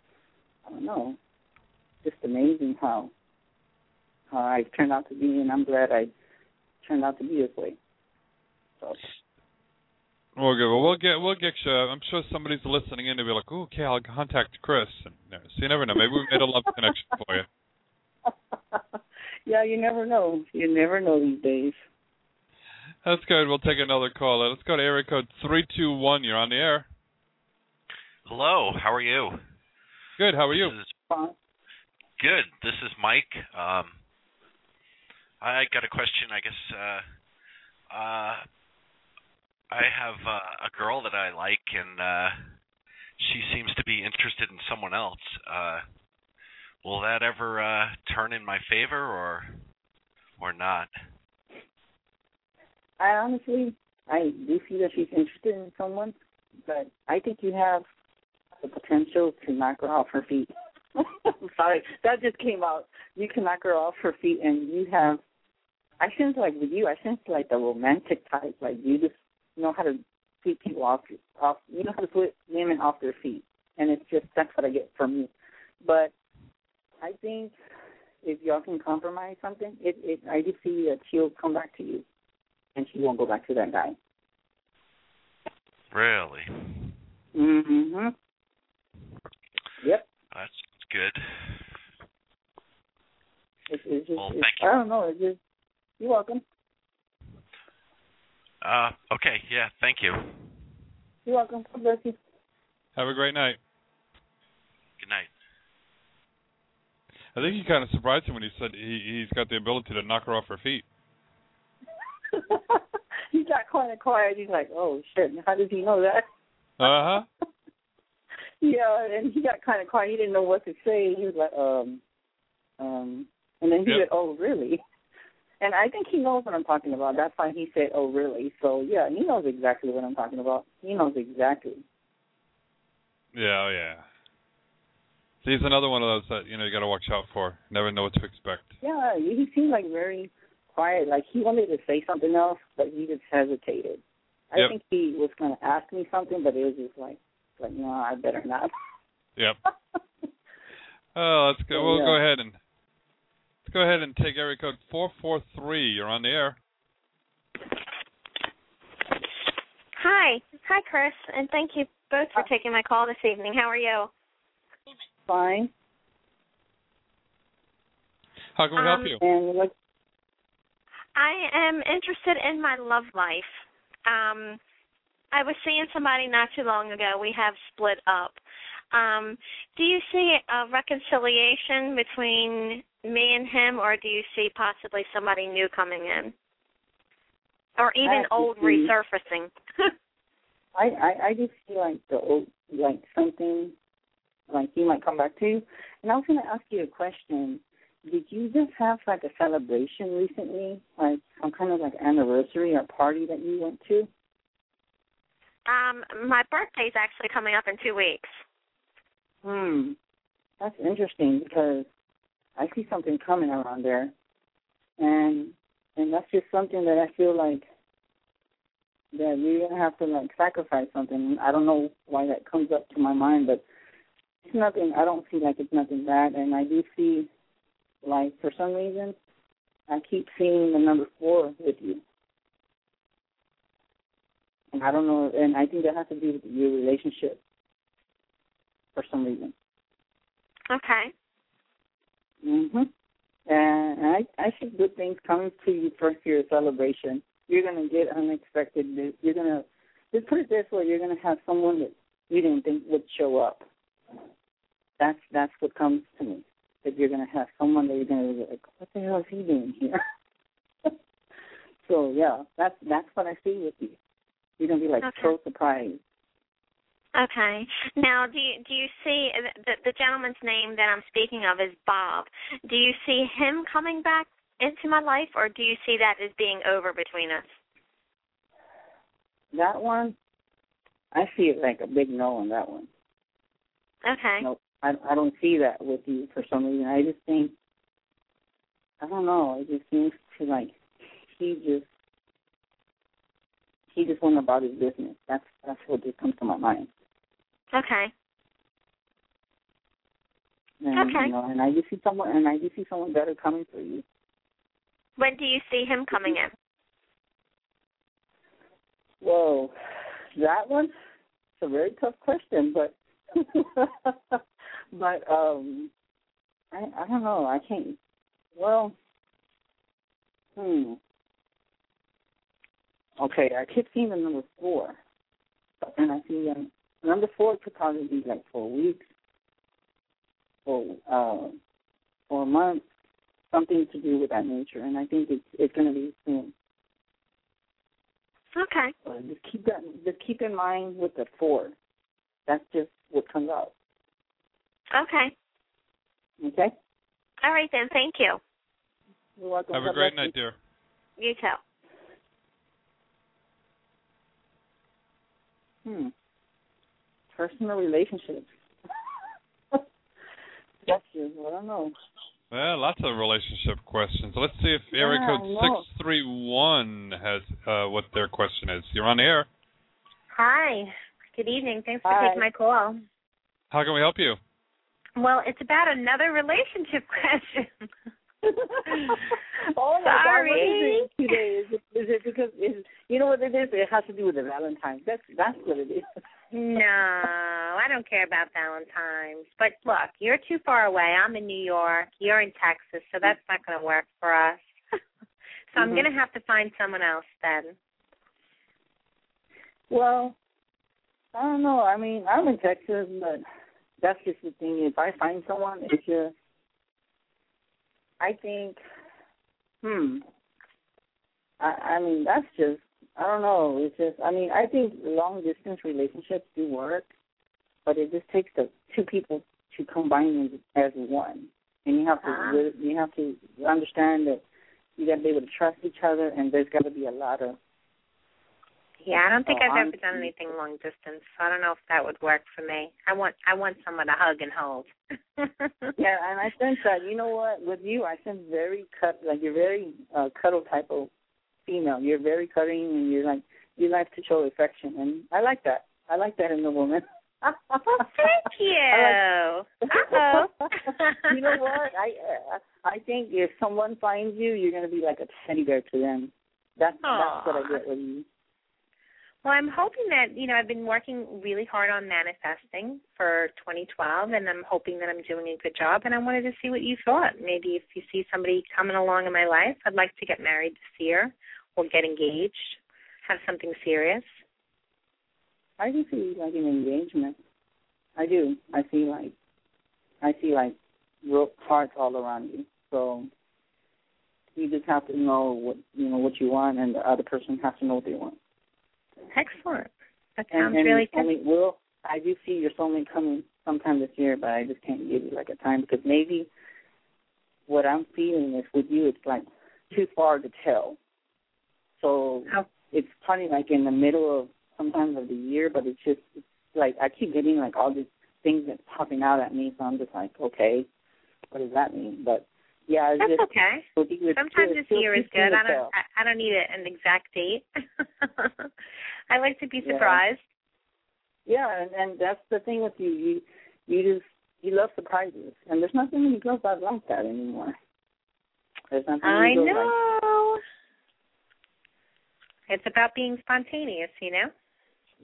I don't know, just amazing how how I turned out to be, and I'm glad I turned out to be this way. So Well, good. Well, we'll get we'll get you. I'm sure somebody's listening in to be like, "Ooh, okay, I'll contact Chris." And, you know, so you never know. Maybe we made a love connection for you. <laughs> yeah, you never know. You never know these days. That's good. We'll take another call. Let's go to area code three two one. You're on the air. Hello, how are you? Good. How are you? This is good. This is Mike. Um, I got a question. I guess uh, uh, I have uh, a girl that I like, and uh, she seems to be interested in someone else. Uh, will that ever uh, turn in my favor, or or not? I honestly, I do see that she's interested in someone, but I think you have the potential to knock her off her feet. I'm <laughs> sorry, that just came out. You can knock her off her feet, and you have. I sense like with you, I sense like the romantic type. Like you just know how to sweep people off, off. You know how to put women off their feet, and it's just that's what I get from you. But I think if y'all can compromise something, it, it I just see that she'll come back to you, and she won't go back to that guy. Really? Mhm. Yep. That's good. It's, it's just. Well, thank I don't know. It's just. You're welcome. Uh, okay. Yeah. Thank you. You're welcome. Bless you. Have a great night. Good night. I think he kind of surprised him when he said he he's got the ability to knock her off her feet. <laughs> he got kind of quiet. He's like, "Oh shit! How does he know that?" <laughs> Uh huh. yeah, and he got kind of quiet. He didn't know what to say. He was like, um, um, and then he Yep. said, "Oh, really?" And I think he knows what I'm talking about. That's why he said, "Oh, really?" So yeah, he knows exactly what I'm talking about. He knows exactly. Yeah, oh, yeah. See, he's another one of those that you know you got to watch out for. Never know what to expect. Yeah, he seemed like very quiet. Like he wanted to say something else, but he just hesitated. I Yep. think he was going to ask me something, but it was just like, like no, I better not. Yep. <laughs> Oh, let's go. We'll Yeah. go ahead and go ahead and take area code four four three. You're on the air. Hi. Hi, Chris, and thank you both for taking my call this evening. How are you? Fine. How can we help Um, you? I am interested in my love life. Um, I was seeing somebody not too long ago. We have split up. Um, do you see a reconciliation between me and him, or do you see possibly somebody new coming in, or even old see- resurfacing? <laughs> I, I I just feel like the old, like something, like he might come back to you. And I was going to ask you a question. Did you just have like a celebration recently, like some kind of like anniversary or party that you went to? um, my birthday's actually coming up in two weeks. Hmm, that's interesting because I see something coming around there, and and that's just something that I feel like that we're gonna have to like sacrifice something. I don't know why that comes up to my mind, but it's nothing. I don't see like it's nothing bad, and I do see like for some reason I keep seeing the number four with you. And I don't know, and I think that has to do with your relationship for some reason. Okay. Mhm. And I I see good things coming to you for your celebration. You're gonna get unexpected. You're gonna just put it this way. You're gonna have someone that you didn't think would show up. That's that's what comes to me. That you're gonna have someone that you're gonna be like, what the hell is he doing here? <laughs> so yeah, that's that's what I see with you. You're gonna be like Okay. so surprised. Okay. Now, do you, do you see the the gentleman's name that I'm speaking of is Bob? Do you see him coming back into my life, or do you see that as being over between us? That one, I see it like a big no on that one. Okay. No, I I don't see that with you for some reason. I just think I don't know. It just seems to like he just he just went about his business. That's that's what just comes to my mind. Okay. And, Okay. You know, and I just see someone and I just see someone better coming for you. When do you see him coming in? Whoa, that one. It's a very tough question, but <laughs> but um, I I don't know. I can't. Well, hmm. Okay, I keep seeing the number four, and I see um, number four could probably be like four weeks, or uh, or a month, something to do with that nature. And I think it's it's going to be soon. Okay. So just keep that. Just keep in mind with the four. That's just what comes out. Okay. Okay. All right then. Thank you. You're welcome. Have a great bless night, dear. You too. Hmm. Personal relationships. <laughs> That's just I don't know. Well, lots of relationship questions. Let's see if area Yeah, code six three one has uh, what their question is. You're on air. Hi. Good evening. Thanks for taking my call. How can we help you? Well, it's about another relationship <laughs> question. oh my God! What is Sorry. it today? Is it, is it because is you know what it is? It has to do with the Valentine's. That's that's what it is. No, I don't care about Valentine's. But look, you're too far away. I'm in New York. You're in Texas, so that's not going to work for us. <laughs> so I'm Mhm. going to have to find someone else then. Well, I don't know. I mean, I'm in Texas, but that's just the thing. If I find someone, it's just, I think, hmm. I, I mean, that's just, I don't know. It's just, I mean, I think long distance relationships do work, but it just takes the two people to combine as, as one, and you have to, really- you have to understand that you got to be able to trust each other, and there's got to be a lot of Yeah, I don't think Oh, I've ever done anything long distance. So I don't know if that would work for me. I want I want someone to hug and hold. <laughs> Yeah, and I sense that. You know what? With you, I sense very cut. Like you're very uh, cuddle type of female. You're very cutting, and you're like you like to show affection, and I like that. I like that in a woman. well, thank <laughs> you. Uh-oh. <laughs> you know what? I uh, I think if someone finds you, you're gonna be like a teddy bear to them. That's Aw. that's what I get with you. Well, I'm hoping that, you know, I've been working really hard on manifesting for 2012, and I'm hoping that I'm doing a good job. And I wanted to see what you thought. Maybe if you see somebody coming along in my life, I'd like to get married this year or get engaged, have something serious. I do see like an engagement. I do. I see like I see like real hearts all around you. So you just have to know what you know what you want, and the other person has to know what they want. Excellent. That sounds and really your good. soulmate will. I do see your soulmate coming sometime this year, but I just can't give you like a time because maybe what I'm feeling is with you, it's like too far to tell. So oh. it's probably like in the middle of sometimes of the year, but it's just it's like I keep getting like all these things that's popping out at me, so I'm just like, okay, what does that mean? But yeah, it's That's just, okay. with it's Sometimes this year is good. I don't. I, I don't need an exact date. <laughs> I like to be surprised. Yeah, and and that's the thing with you. You you just you love surprises, and there's nothing many girls that like that anymore. There's nothing I girls like know. It's about being spontaneous, you know.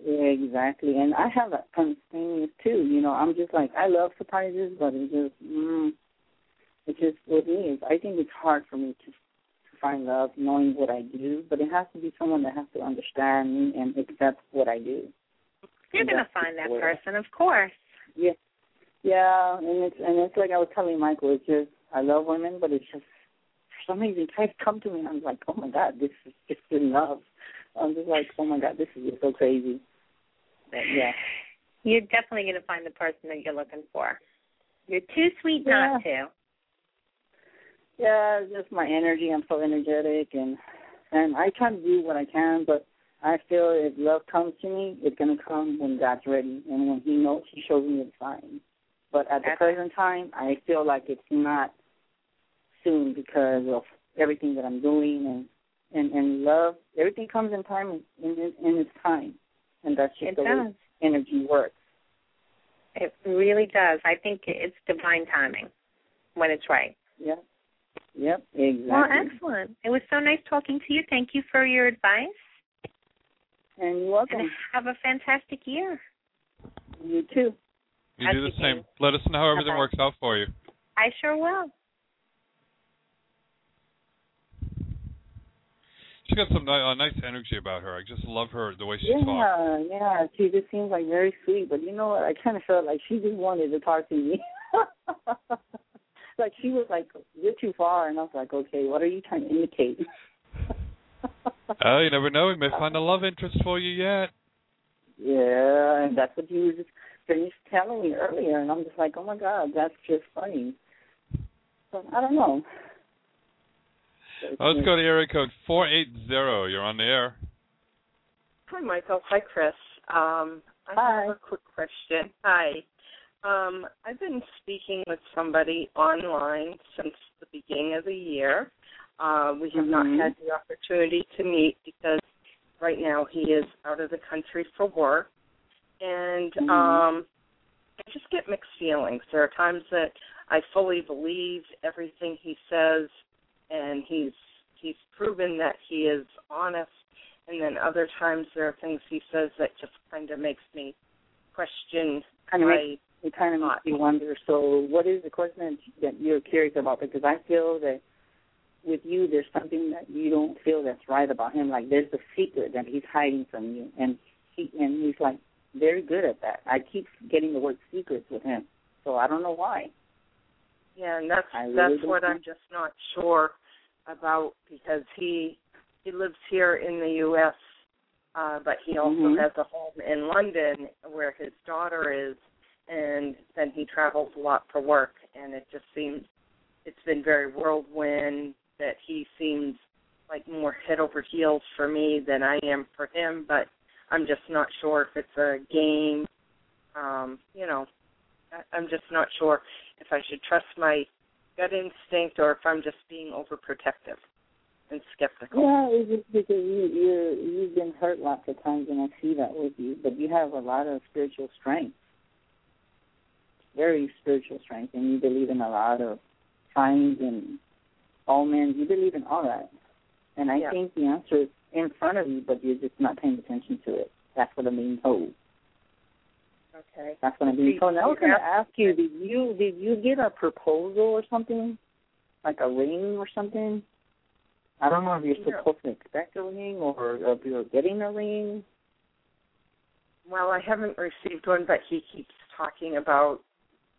Yeah, exactly. And I have that thing too. You know, I'm just like I love surprises, but it just mm, it just with me is I think it's hard for me to to find love knowing what I do, but it has to be someone that has to understand me and accept what I do. You're And gonna find that person, of course. Yeah. Yeah, and it's and it's like I was telling Michael, it's just I love women, but it's just some reason guys come to me and I'm like, Oh my god, this is just love. I'm just like, Oh my god, this is just so crazy. But yeah. You're definitely gonna find the person that you're looking for. You're too sweet not to. Yeah, just my energy. I'm so energetic, and and I try to do what I can, but I feel if love comes to me, it's gonna come when God's ready, and when He knows, He shows me the sign. But at the present time, I feel like it's not soon because of everything that I'm doing, and and and love. Everything comes in time, in in, in its time, and that's just It the way does. energy works. It really does. I think it's divine timing when it's right. Yep. Yep. Exactly. Well, excellent. It was so nice talking to you. Thank you for your advice. And you're welcome. And have a fantastic year. You too. You I'll do the keep same. you. Let us know how everything Bye-bye. works out for you. I sure will. She got some uh, nice energy about her. I just love her the way she talks. Yeah, yeah. She just seems like very sweet, but you know what? I kind of felt like she just wanted to talk to me. <laughs> like she was like, "You're too far," and I was like, "Okay, what are you trying to indicate?" <laughs> Oh, you never know. We may find a love interest for you yet. yeah, and that's what you were just finished telling me earlier, and I'm just like, "Oh my God, that's just funny." So I don't know. Oh, let's go to area code 480. You're on the air. Hi, Michael. Hi, Chris. Um, I have a quick question. Hi. Um, I've been speaking with somebody online since the beginning of the year. Uh, we have Mhm. not had the opportunity to meet because right now he is out of the country for work. And Mhm. um, I just get mixed feelings. There are times that I fully believe everything he says, and he's he's proven that he is honest. And then other times there are things he says that just kind of makes me question kind of makes it kind of makes you wonder. So, what is the question that you're curious about? Because I feel that with you, there's something that you don't feel that's right about him. Like there's a secret that he's hiding from you, and he and he's like very good at that. I keep getting the word secrets with him, so I don't know why. Yeah, and that's I that's what. I'm just not sure about because he he lives here in the U.S., uh, but he also Mhm. has a home in London where his daughter is, and then he travels a lot for work. And it just seems it's been very whirlwind that he seems like more head over heels for me than I am for him. But I'm just not sure if it's a game. Um, you know, I'm just not sure if I should trust my gut instinct or if I'm just being overprotective. and skeptical. Yeah, it's just because you you're you've been hurt lots of times, and I see that with you. But you have a lot of spiritual strength, very spiritual strength, and you believe in a lot of signs and omens. You believe in all that, and I Yeah. think the answer is in front of you, but you're just not paying attention to it. That's what I'm being told. Okay. That's being Do- told. And I was going to ask you, did you did you get a proposal or something, like a ring or something? I don't know if you're No. supposed to expect a ring or if you're getting a ring. Well, I haven't received one, but he keeps talking about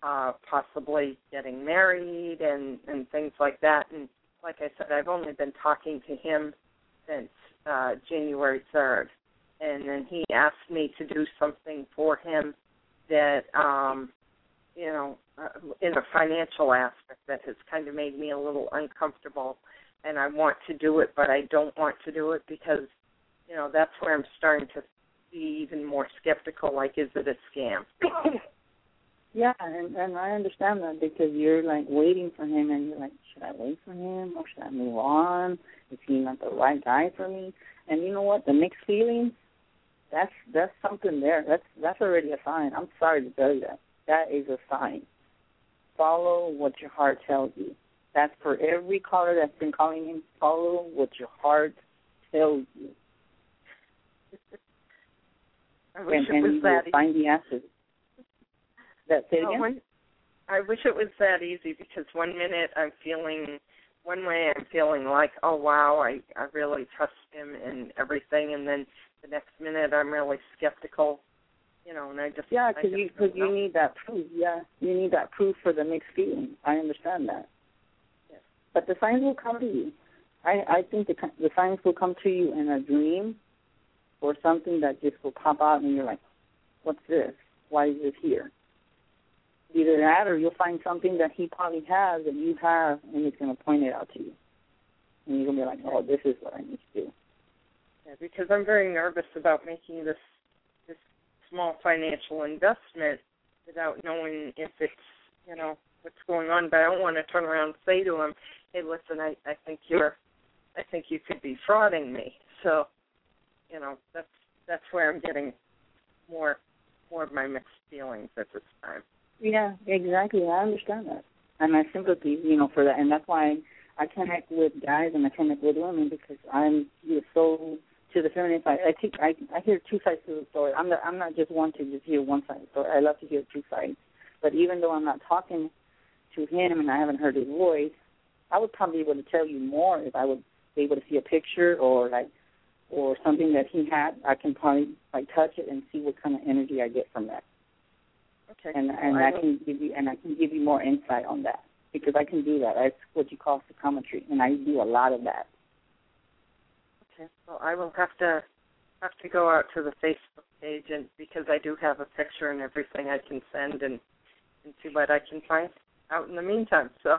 uh possibly getting married and and things like that. And like I said, I've only been talking to him since uh January third, and then he asked me to do something for him that um you know uh, in a financial aspect that has kind of made me a little uncomfortable and I want to do it but I don't want to do it because you know that's where I'm starting to be even more skeptical like is it a scam <coughs> Yeah, and and I understand that because you're like waiting for him, and you're like, should I wait for him or should I move on? Is he not the right guy for me? And you know what? The mixed feelings, that's that's something there. That's that's already a sign. I'm sorry to tell you that. That is a sign. Follow what your heart tells you. That's for every caller that's been calling in. Follow what your heart tells you, <laughs> I wish and, it was you that will find the answers. That say it No, again? one- I wish it was that easy because one minute I'm feeling one way I'm feeling like, oh wow, I I really trust him and everything, and then the next minute I'm really skeptical, you know, and I just Yeah, because you because you know. need that proof. Yeah, you need that proof for the mixed feelings. I understand that. Yes. But the signs will come to you. I I think the the signs will come to you in a dream, or something that just will pop out, and you're like, "What's this? Why is this here?" Either that, or you'll find something that he probably has that you have, and he's going to point it out to you, and you're going to be like, "Oh, this is what I need to do." Yeah, because I'm very nervous about making this this small financial investment without knowing if it's you know what's going on. But I don't want to turn around and say to him, "Hey, listen, I I think you're, I think you could be frauding me." So, you know, that's that's where I'm getting more more of my mixed feelings at this time. Yeah, exactly. I understand that, and my sympathy, you know, for that, and that's why I connect with guys and I connect with women because I'm you know, so to the feminine side. I think I I hear two sides to the story. I'm not I'm not just one to just hear one side of the story. I love to hear two sides. But even though I'm not talking to him and I haven't heard his voice, I would probably be able to tell you more if I would be able to see a picture or like or something that he had. I can probably like touch it and see what kind of energy I get from that Okay. and and Well, I can give you and I can give you more insight on that because I can do that. That's what you call psychometry, and I do a lot of that. Okay. Well, I will have to have to go out to the Facebook page and because I do have a picture and everything I can send and and see what I can find out in the meantime. So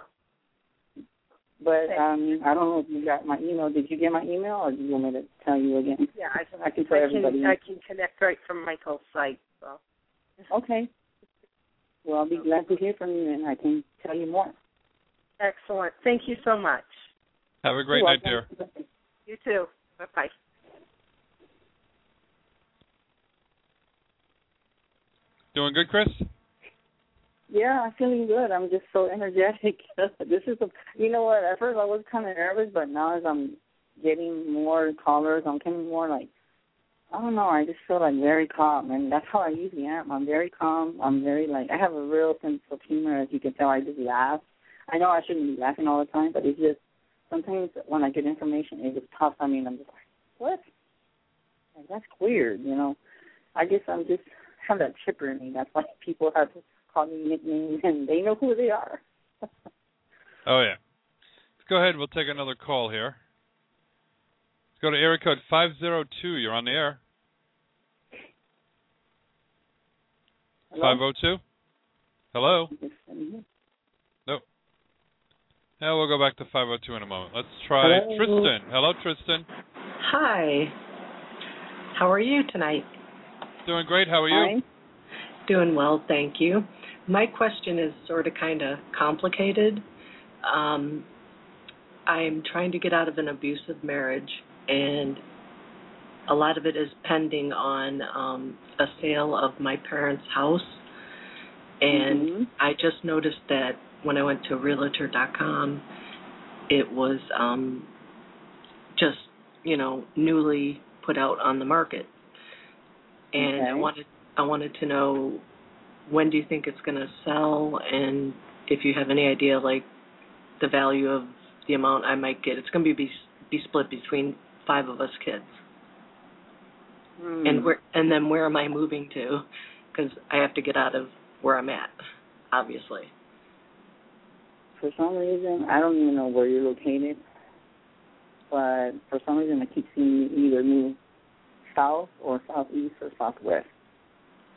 But um, I don't know if you got my email. Did you get my email, or do you want me to tell you again? yeah, I, I can tell I everybody. can I can connect right from Michael's site. So Okay. Well, I'll be glad to hear from you, and I can tell you more. excellent. Thank you so much. Have a great You're night, dear. You too. Bye bye. Doing good, Chris? Yeah, I'm feeling good. I'm just so energetic. <laughs> this is a, you know what? At first I was kind of nervous, but now as I'm getting more callers, I'm getting more like, I don't know. I just feel like very calm, and that's how I usually am. I'm very calm. I'm very like I have a real sense of humor, as you can tell. I just laugh. I know I shouldn't be laughing all the time, but it's just sometimes when I get information, it just pops on me, and I'm just like, what? Like, that's weird, you know. I guess I'm just have that chipper in me. That's why <laughs> people have call me nicknames, and they know who they are. <laughs> Oh yeah. Let's go ahead. We'll take another call here. Let's go to area code five zero two. You're on the air. Five zero two. Hello. Nope. Now we'll go back to five zero two in a moment. Let's try Hello. Tristan. Hello, Tristan. Hi. How are you tonight? Doing great. How are you? Doing well, thank you. My question is sort of kind of complicated. Um, I'm trying to get out of an abusive marriage, and a lot of it is pending on um, a sale of my parents' house. And Mm-hmm. I just noticed that when I went to Realtor.com, it was um, just you know newly put out on the market, and I wanted I wanted to know when do you think it's going to sell, and if you have any idea like the value of the amount I might get. It's going to be be split between five of us kids. Hmm. And where and then where am I moving to? Because I have to get out of where I'm at, obviously. For some reason, I don't even know where you're located, but for some reason, I keep seeing you either move south or southeast or southwest.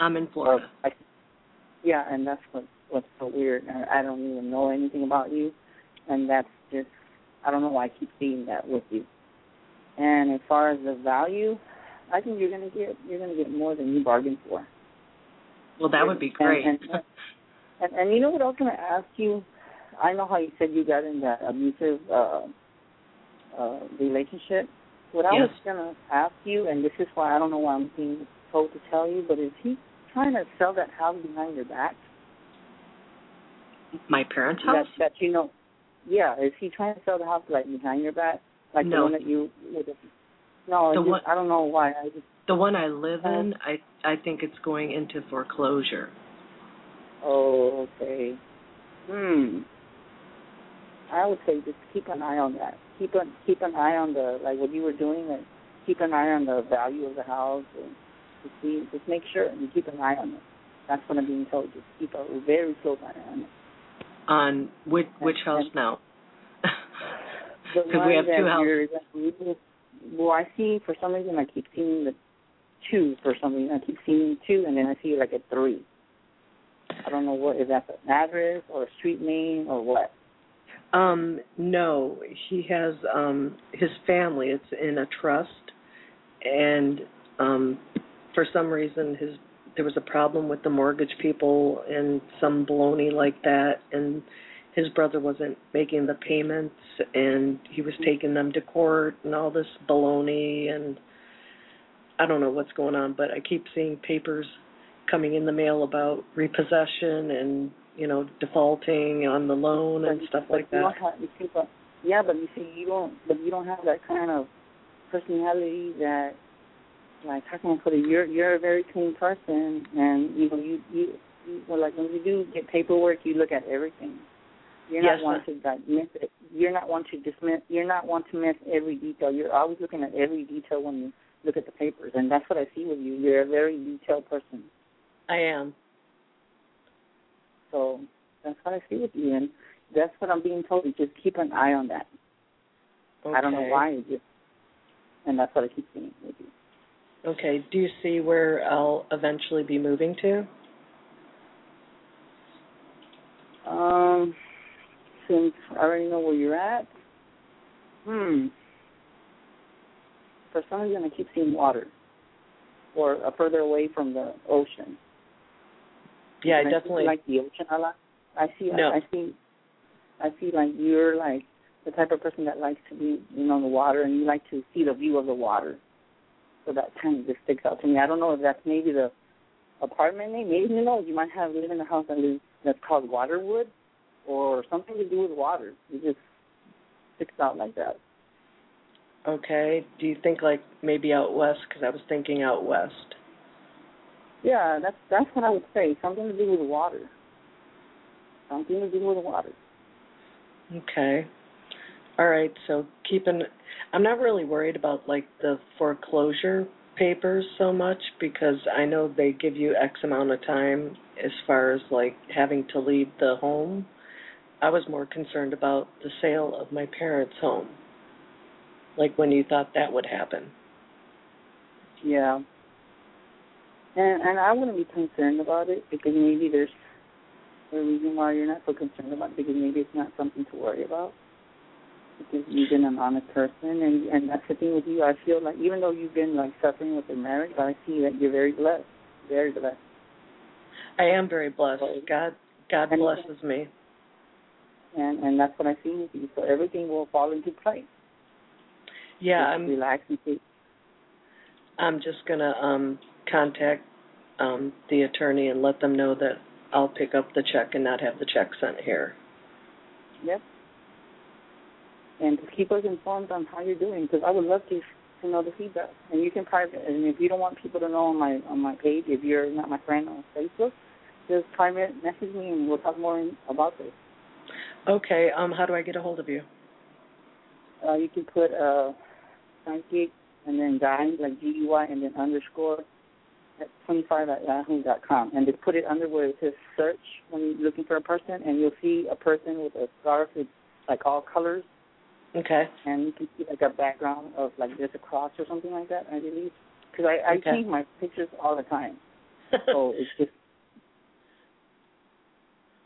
I'm in Florida. I, yeah, and that's what what's so weird. I I don't even know anything about you, and that's just I don't know why I keep seeing that with you. And as far as the value, I think you're gonna get you're gonna get more than you bargained for. Well, that would be great. And, and, and, and you know what going to ask you? I know how you said you got in that abusive uh, uh, relationship. What I was going to ask you, and this is why I don't know why I'm being told to tell you, but is he trying to sell that house behind your back? My parents' house? That, that you know, yeah. Is he trying to sell the house like behind your back, like the one that you? No, The just, one- I don't know why. I just The one I live in, I I think it's going into foreclosure. Oh, okay. Hmm. I would say just keep an eye on that. Keep an keep an eye on the like what you were doing. Like keep an eye on the value of the house and to see. Just make sure and keep an eye on it. That's what I'm being told. Just keep a very close eye on it. On which which house now? <laughs> The 'Cause we have two houses. that Well, I see for some reason I keep seeing the two for some reason. I keep seeing two, and then I see like a three. I don't know what if that's an address or a street name or what. Um, no, he has um his family. It's in a trust, and um, for some reason his there was a problem with the mortgage people and some baloney like that, and his brother wasn't making the payments, and he was taking them to court and all this baloney, and I don't know what's going on, but I keep seeing papers coming in the mail about repossession and you know defaulting on the loan and stuff But like that. have, but, yeah, but you see, you don't, but you don't have that kind of personality that, like, how can I put it? You're you're a very clean person, and you know, you you, you well, like when you do get paperwork, you look at everything. You're Yes, not one to like miss it. You're not one to dismiss. You're not one to miss every detail. You're always looking at every detail when you look at the papers, and that's what I see with you. You're a very detailed person. I am. So that's what I see with you, and that's what I'm being told. Just keep an eye on that. I don't know why, just, and that's what I keep seeing with you. Okay. Do you see where I'll eventually be moving to? Um, since I already know where you're at, hmm. For some reason, I keep seeing water, or uh, further away from the ocean. Yeah, I And I definitely. like the ocean a lot. I see. No. I, I see. I see like you're like the type of person that likes to be, you know, in the water, and you like to see the view of the water. So that kind of just sticks out to me. I don't know if that's maybe the apartment name. Maybe you know you might have live in a house that lives that's called Waterwood, or something to do with water. It just sticks out like that. Okay. Do you think like maybe out west? Because I was thinking out west. Yeah, that's that's what I would say. Something to do with the water. Something to do with the water. Okay. All right. So keeping. I'm not really worried about like the foreclosure papers so much because I know they give you X amount of time as far as like having to leave the home. I was more concerned about the sale of my parents' home. Like when you thought that would happen. Yeah. And and I wouldn't be concerned about it because maybe there's a reason why you're not so concerned about it because maybe it's not something to worry about. Because you've been an honest person and and that's the thing with you. I feel like even though you've been like suffering with your marriage, I see that you're very blessed. Very blessed. I am very blessed. God God blesses me. and and that's what I see with you. So everything will fall into place. Yeah, Just I'm relax and see. I'm just gonna um contact um the attorney and let them know that I'll pick up the check and not have the check sent here. Yep. And just keep us informed on how you're doing because I would love to to know the feedback. And you can private. And if you don't want people to know on my on my page, if you're not my friend on Facebook, just private message me and we'll talk more about this. Okay, um how do I get a hold of you? Uh, you can put uh, psychic and then guy like G E Y and then underscore at 25 at yahoo dot com and just put it under where it says search when you're looking for a person and you'll see a person with a scarf with like all colors. Okay. and you can see like a background of like there's a cross or something like that I believe. Because I I Okay. change my pictures all the time. <laughs> So it's just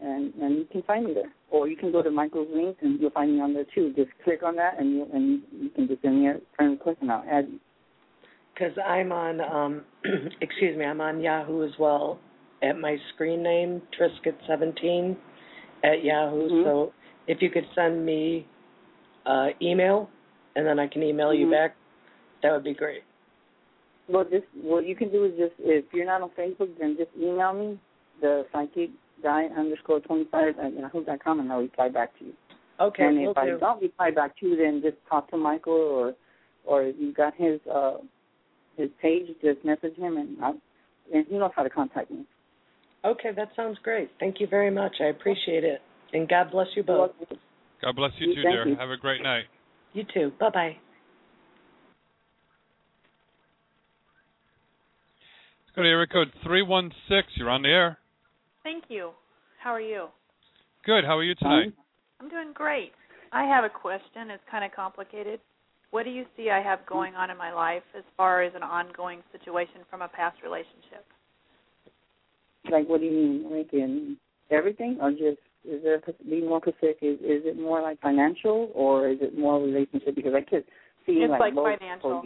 and and you can find me there. Or you can go to Michael's link and you'll find me on there too. Just click on that and you and you, you can just send me a friend request and I'll add you Because I'm on, um, <clears throat> excuse me, I'm on Yahoo as well at my screen name, Trisket17 at Yahoo. Mhm. So if you could send me uh, email and then I can email you Mhm. back, that would be great. Well, just what you can do is just if you're not on Facebook, then just email me the psychic guy underscore twenty five at yahoo dot com, and I'll reply back to you. Okay, and if I do. don't reply back to you, then just talk to Michael or or if you got his uh his page, just message him, and I'll, and he knows how to contact me. Okay, that sounds great. Thank you very much. I appreciate it. And God bless you both. God bless you too, Thank dear. you. Have a great night. You too. Bye bye. Let's go to area code 316. You're on the air. Thank you. How are you? Good. How are you tonight? I'm doing great. I have a question. It's kind of complicated. What do you see I have going on in my life as far as an ongoing situation from a past relationship? Like, what do you mean, like in everything, or just is there be more specific? Is is it more like financial, or is it more relationship? Because I could see It's like, like financial.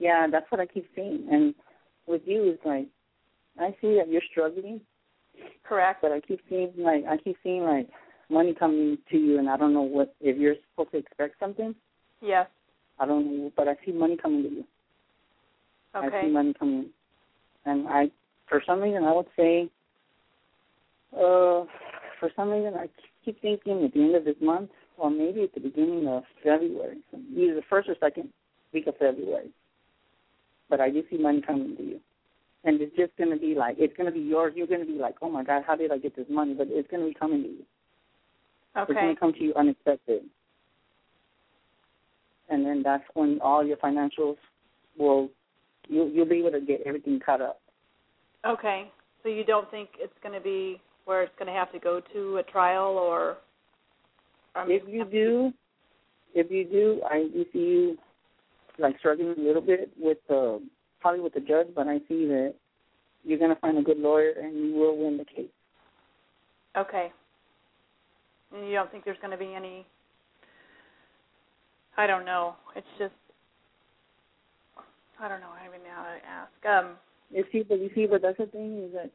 Yeah, that's what I keep seeing. And with you, it's like I see that you're struggling. Correct. But I keep seeing like I keep seeing like money coming to you, and I don't know what if you're supposed to expect something. Yes. I don't know, but I see money coming to you. Okay. I see money coming, and I, for some reason, I would say, uh, for some reason, I keep thinking at the end of this month, or maybe at the beginning of February, either the first or second week of February. But I do see money coming to you, and it's just going to be like it's going to be yours. You're going to be like, oh my God, how did I get this money? But it's going to be coming to you. Okay. It's going to come to you unexpected. And then that's when all your financials will you'll you'll be able to get everything cut up. Okay. So you don't think it's going to be where it's going to have to go to a trial or? um, if you do if you do, I do see you like struggling a little bit with the probably with the judge, but I see that you're gonna find a good lawyer and you will win the case. Okay. And you don't think there's going to be any? I don't know. It's just. I don't know. I don't even know how to ask. Um. You see, but you see, but that's the thing is that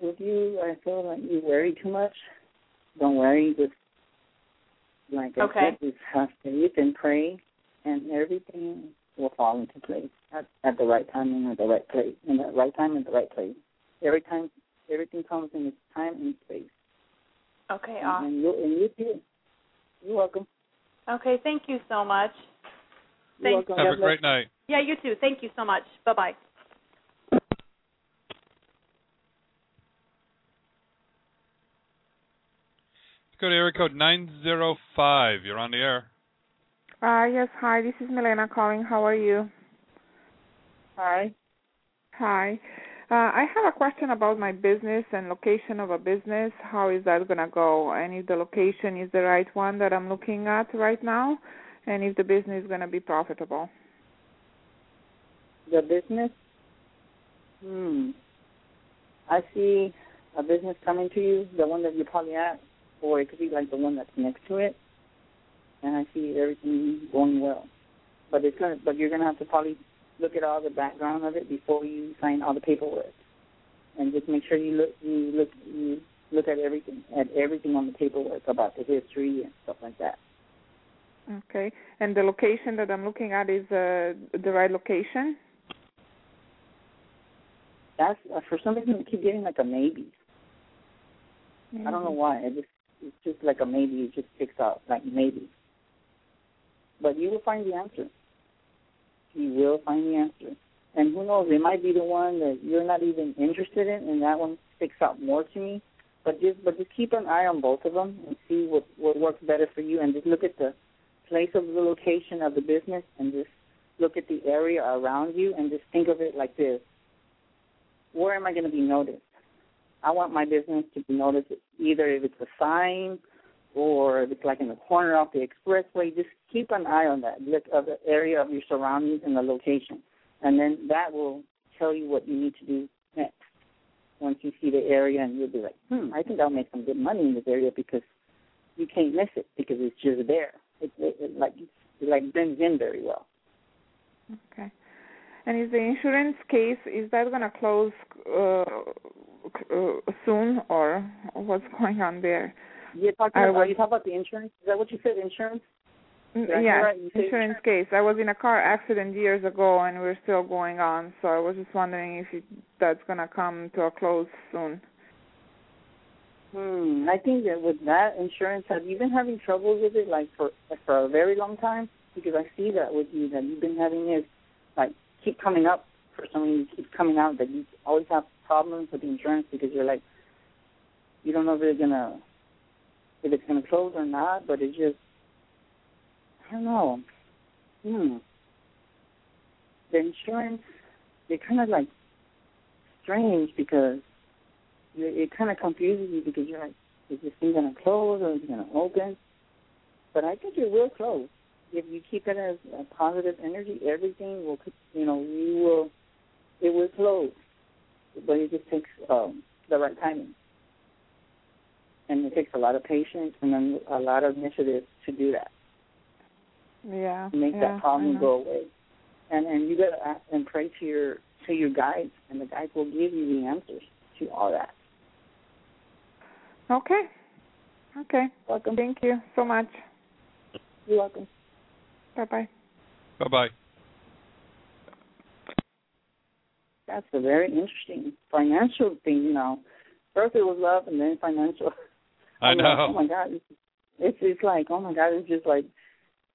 with you, I feel like you worry too much. Don't worry, just like I Okay. said, just have faith and pray, and everything will fall into place at, at the right time and at the right place, in the right time and the right place. Every time, everything comes in its time and space. Okay. And, Awesome. and you and you too. You're welcome. Okay. Thank you so much. Thank welcome. Have a great night. Yeah. You too. Thank you so much. Bye bye. Let's go to area code 905. You're on the air. Uh, yes, hi, this is Milena calling. How are you? Hi. Hi. Uh, I have a question about my business and location of a business. How is that going to go? And if the location is the right one that I'm looking at right now, and if the business is going to be profitable. The business. Hmm. I see a business coming to you, the one that you're probably at, or it could be like the one that's next to it. And I see everything going well, but it's gonna. But you're gonna have to probably look at all the background of it before you sign all the paperwork, and just make sure you look. You look. You look at everything at everything on the paperwork about the history and stuff like that. Okay. And the location that I'm looking at is uh, the right location? That's uh, for some reason I keep getting like a maybe. I don't know why. It just it's just like a maybe. It just sticks out like maybe. But you will find the answer. You will find the answer. And who knows? It might be the one that you're not even interested in, and that one sticks out more to me. But just but just keep an eye on both of them and see what what works better for you, and just look at the place of the location of the business, and just look at the area around you, and just think of it like this: Where am I going to be noticed? I want my business to be noticed either if it's a sign or if it's like in the corner off the expressway. Just keep an eye on that. Look at the area of your surroundings and the location, and then that will tell you what you need to do next. Once you see the area, and you'll be like, hmm, I think I'll make some good money in this area because you can't miss it because it's just there. It, it, it like it like blends in very well. Okay. And is the insurance case is that going to close uh, uh, soon, or what's <laughs> going on there? You're talking about, was- you talk about the insurance? Is that what you said? Insurance? Did yeah, right? You said insurance case. I was in a car accident years ago, and we're still going on. So I was just wondering if it, that's going to come to a close soon. Hmm. I think that with that insurance, have you been having trouble with it like for for a very long time? Because I see that with you that you've been having this like keep coming up for some reason keeps coming out that you always have problems with the insurance because you're like you don't know if it's gonna if it's gonna close or not, but it just I don't know. Hmm. The insurance they're kind of like strange because it, it kind of confuses you because you're like, is this thing going to close or is it going to open? But I think it will close. If you keep it as a positive energy, everything will, you know, you will, it will close. But it just takes um, the right timing. And it takes a lot of patience and then a lot of initiative to do that, Yeah. to make yeah, that problem go away. And and you gotta ask and pray to your to your guides, and the guides will give you the answers to all that. Okay. Okay. Welcome. Thank you so much. You're welcome. Bye bye. Bye bye. That's a very interesting financial thing, you know. First it was love and then financial. <laughs> I I'm like, know. oh my God. It's, it's it's like, oh my God, it's just like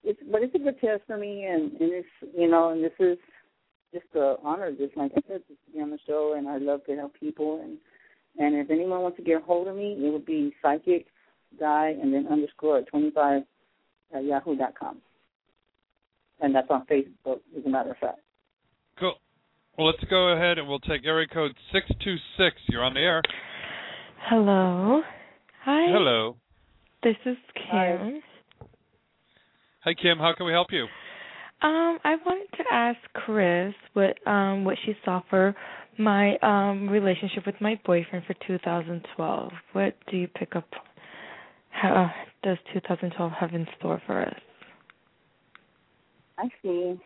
it's but it's a good test for me and, and it's you know, and this is just an honor, just like I said, to be on the show and I love to help people and and if anyone wants to get a hold of me, it would be psychic guy and then underscore at twenty five at yahoo dot com. And that's on Facebook, as a matter of fact. Cool. Well, let's go ahead and we'll take area code 626. You're on the air. Hello. Hi. Hello. This is Kim. Hi, Kim. How can we help you? Um, I wanted to ask Chris what um what she saw for my um relationship with my boyfriend for 2012. What do you pick up? How does 2012 have in store for us? I see.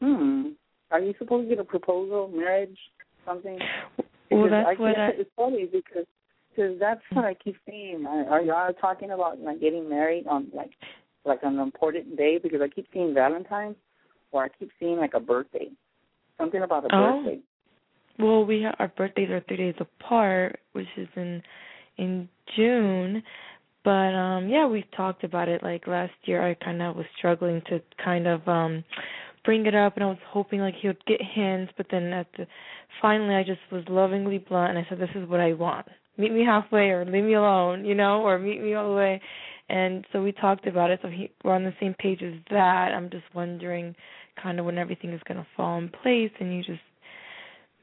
Hmm. Are you supposed to get a proposal, marriage, something? Well, Because that's I what guess I- it's funny because cause that's what I keep seeing. Are y'all talking about like getting married on like like on an important day? Because I keep seeing Valentine's, or I keep seeing like a birthday, something about a Oh. birthday. Well, we have, our birthdays are three days apart, which is in in June. But um yeah, we've talked about it. Like last year, I kind of was struggling to kind of um bring it up, and I was hoping like he would get hints. But then at the finally, I just was lovingly blunt, and I said, "This is what I want. Meet me halfway, or leave me alone, you know, or meet me all the way." And so we talked about it. So he, we're on the same page as that. I'm just wondering, kind of when everything is going to fall in place, and you just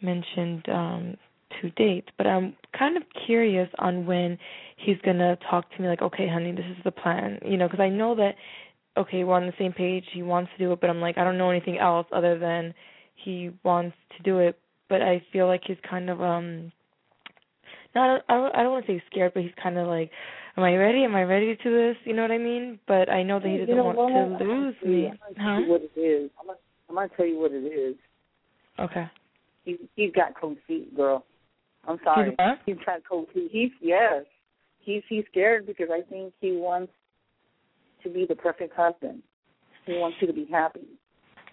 mentioned um two dates, but I'm kind of curious on when he's gonna talk to me. Like, okay, honey, this is the plan. You know, because I know that okay, we're on the same page. He wants to do it, but I'm like, I don't know anything else other than he wants to do it. But I feel like he's kind of um. Not, I don't, I don't want to say scared, but he's kind of like, "Am I ready? Am I ready to this?" You know what I mean? But I know that he doesn't know want what? to lose I'm me. tell Huh? you what it is. I'm gonna, I'm gonna tell you what it is. Okay. He he's got cold feet, girl. I'm sorry. He's? He's trying to. He, he's yes. He's he's scared because I think he wants to be the perfect husband. He wants you to be happy,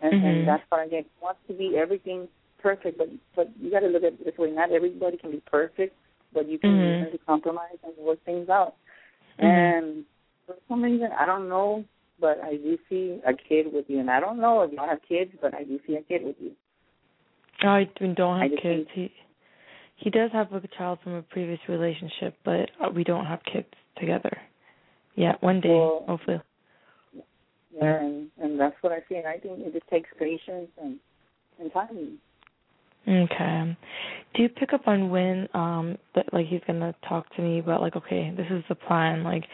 and, Mhm. and that's what I get. He wants to be everything perfect, but but you got to look at it this way. Not everybody can be perfect, but you can Mhm. learn to compromise and work things out. Mhm. And for some reason, I don't know, but I do see a kid with you, and I don't know if y'all have kids, but I do see a kid with you. I don't have just kids. He he does have a child from a previous relationship, but uh, we don't have kids together. Yeah, one day, Well- hopefully. Yeah, and and that's what I see. And I think it just takes patience and and time. Okay. Do you pick up on when um that like he's gonna talk to me about like okay, this is the plan, like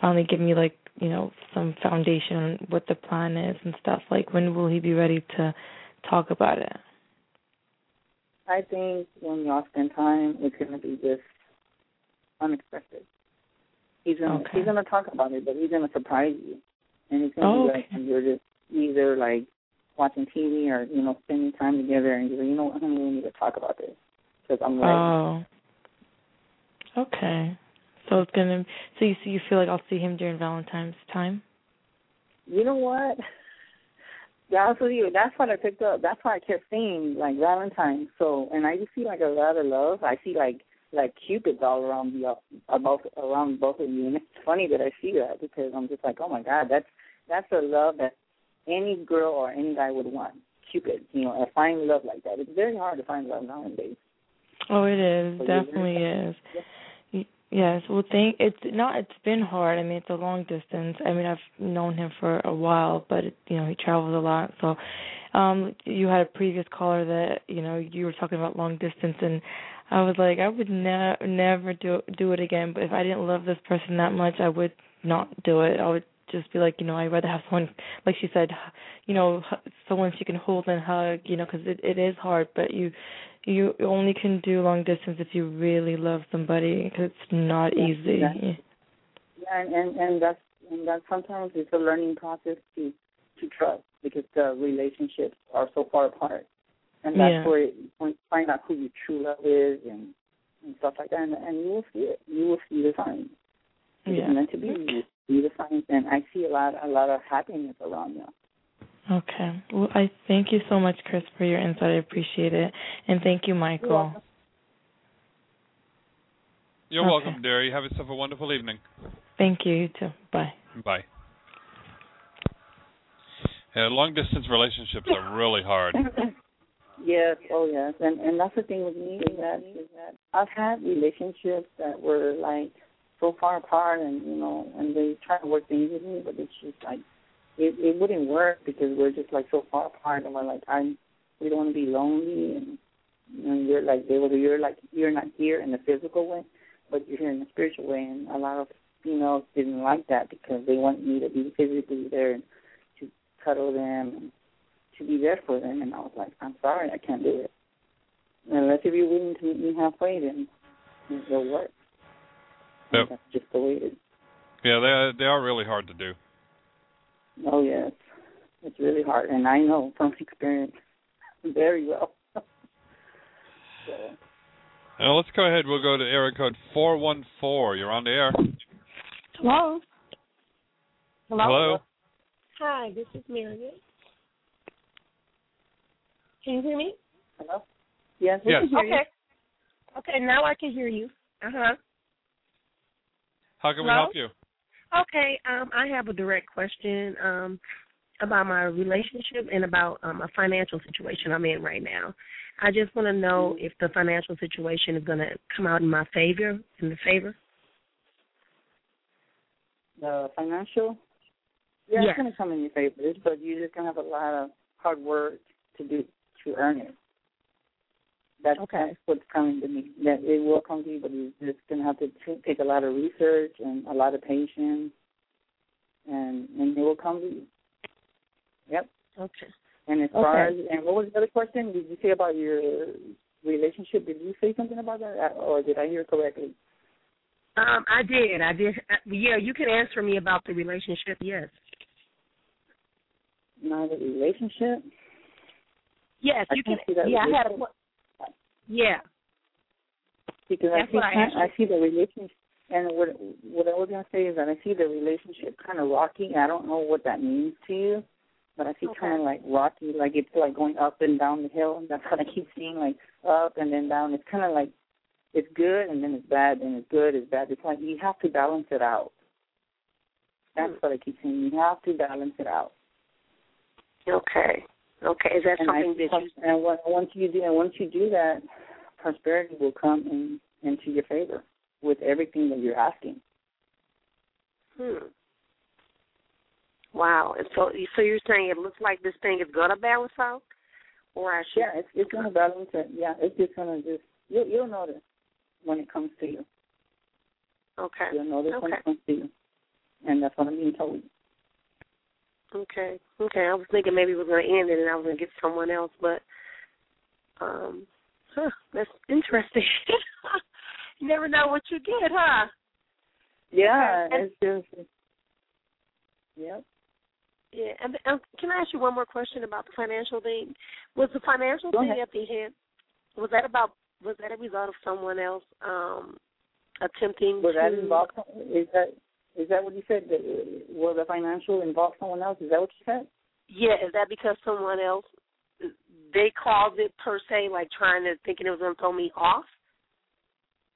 finally give me like, you know, some foundation on what the plan is and stuff. Like when will he be ready to talk about it? I think when y'all spend time, it's gonna be just unexpected. He's gonna Okay. he's gonna talk about it, but he's gonna surprise you, and he's gonna Oh, be like you're just either like watching TV or you know spending time together, and like, you know what, honey, we need to talk about this because I'm ready. Oh. Okay. So it's gonna so you see you feel like I'll see him during Valentine's time? You know what? Honest with you, that's what I picked up. That's why I kept seeing like Valentine's. So, and I just see like a lot of love. I see like like cupids all around the uh, both around both of you, and it's funny that I see that because I'm just like, oh my god, that's that's a love that any girl or any guy would want. Cupid, you know, a find love like that. It's very hard to find love nowadays. Oh, it is. So Definitely is. Y- Yes. Well, think it's not. It's been hard. I mean, it's a long distance. I mean, I've known him for a while, but it, you know, he travels a lot. So, um, you had a previous caller that you know you were talking about long distance, and I was like, I would ne- never do do it again. But if I didn't love this person that much, I would not do it. I would just be like, you know, I'd rather have someone, like she said, you know, h- someone she can hold and hug, you know, because it it is hard, but you you only can do long distance if you really love somebody because it's not Yeah, easy. exactly. Yeah, and, and and that's and that sometimes it's a learning process to to trust because the relationships are so far apart, and that's Yeah. where you find out who your true love is and and stuff like that, and, and you will see it. You will see the signs. It's Yeah. meant to be. You the signs, and I see a lot a lot of happiness around you. Okay. Well, I thank you so much, Chris, for your insight. I appreciate it, and thank you, Michael. welcome. You're Okay. welcome, dear. You have yourself a wonderful evening. Thank you. You too. Bye. Bye. Yeah, long distance relationships are really hard. <laughs> Yes, oh yes, and and that's the thing with me is that is that I've had relationships that were like so far apart, and you know, and they try to work things with me, but it's just like it it wouldn't work because we're just like so far apart, and we're like I'm we don't want to be lonely, and know, you're like they were you're like you're not here in the physical way, but you're here in the spiritual way, and a lot of females didn't like that because they want me to be physically there and to cuddle them and to be there for them, and I was like, I'm sorry, I can't do it. Unless if you're willing to meet me halfway, then it'll work. Yep. That's just the way it is. Yeah, they are, they are really hard to do. Oh yes, it's really hard, and I know from <laughs> experience very well. <laughs> so, Now let's go ahead. We'll go to area code four one four. You're on the air. Hello. Hello. Hi, this is Marion. Can you hear me? Hello. Yes, we Yes. can hear Okay. Okay, now I can hear you. Uh huh. How can we Hello? help you? Okay, um, I have a direct question um, about my relationship and about um, a financial situation I'm in right now. I just want to know if the financial situation is going to come out in my favor, in the favor. you. The financial. Yeah, Yes. it's gonna come in your favor, but you're just gonna have a lot of hard work to do to earn it. That's, okay. that's what's coming to me. That it will come to you, but you're just gonna have to t- take a lot of research and a lot of patience, and and it will come to you. Yep. Okay. And as far as and what was the other question? Did you say about your relationship? Did you say something about that, or did I hear correctly? Um, I did. I did. Uh, yeah, you can answer me about the relationship. Yes. Not a relationship. Yes, I you can. see that Yeah, I had a. Yeah. Because That's I see what I I see the relationship, and what what I was gonna say is that I see the relationship kind of rocky. I don't know what that means to you, but I see Okay. kind of like rocky, like it's like going up and down the hill. That's what I keep seeing, like up and then down. It's kind of like it's good and then it's bad, and it's good, it's bad. It's like you have to balance it out. That's Hmm. what I keep saying. You have to balance it out. Okay. Okay. Is that and I, something that you and once you do and once you do that, prosperity will come in into your favor with everything that you're asking. Hmm. Wow. And so, so you're saying it looks like this thing is gonna balance out, or I should? Yeah, it's it's gonna balance it. Yeah, it's just gonna just you you'll notice when it comes to you. Okay. You'll notice when it comes to you, and that's what I'm being told. Okay. Okay. I was thinking maybe it was gonna end it and I was gonna get someone else, but um, huh, that's interesting. <laughs> you never know what you get, huh? Yeah, And- it's just yep. Yeah. And, and can I ask you one more question about the financial thing? Was the financial Go thing ahead. at the end? Was that about? Was that a result of someone else um attempting Was that to? involved? Is that is that what you said? That, uh, Will the financial involve someone else? Is that what you said? Yeah, is that because someone else they caused it per se, like trying to thinking it was gonna throw me off,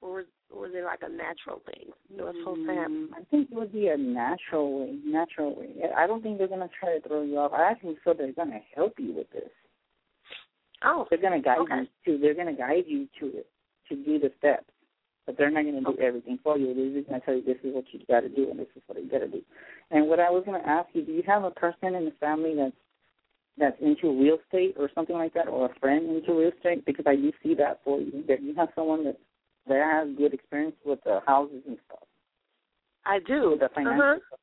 or was, or was it like a natural thing? No, it's supposed to. Mm, I think it would be a natural way. Natural way. I don't think they're gonna try to throw you off. I actually feel they're gonna help you with this. Oh, They're gonna guide okay. you to. They're gonna guide you to it to do the steps, but they're not gonna do everything for you. They're just gonna tell you this is what you got to do and this is what you got to do. And what I was gonna ask you, do you have a person in the family that's that's into real estate or something like that, or a friend into real estate? Because I do see that for you. That you have someone that that has good experience with the houses and stuff. I do. With the financial Uh-huh. stuff.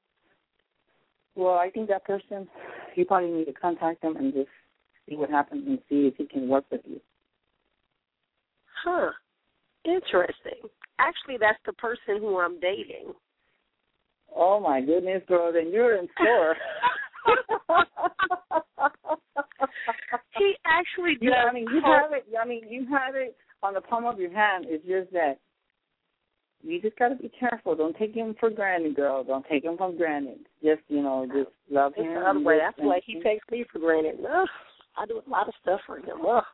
Well, I think that person, you probably need to contact them and just see what happens and see if he can work with you. Huh. Interesting. Actually, that's the person who I'm dating. Oh my goodness, girl, then you're in store. <laughs> <laughs> he actually does. Yeah, I mean you have it. I mean you have it on the palm of your hand. It's just that you just got to be careful. Don't take him for granted, girl. Don't take him for granted. Just you know, just love It's him. the other way. I just- feel like he takes me for granted. Ugh, I do a lot of stuff for him. Ugh.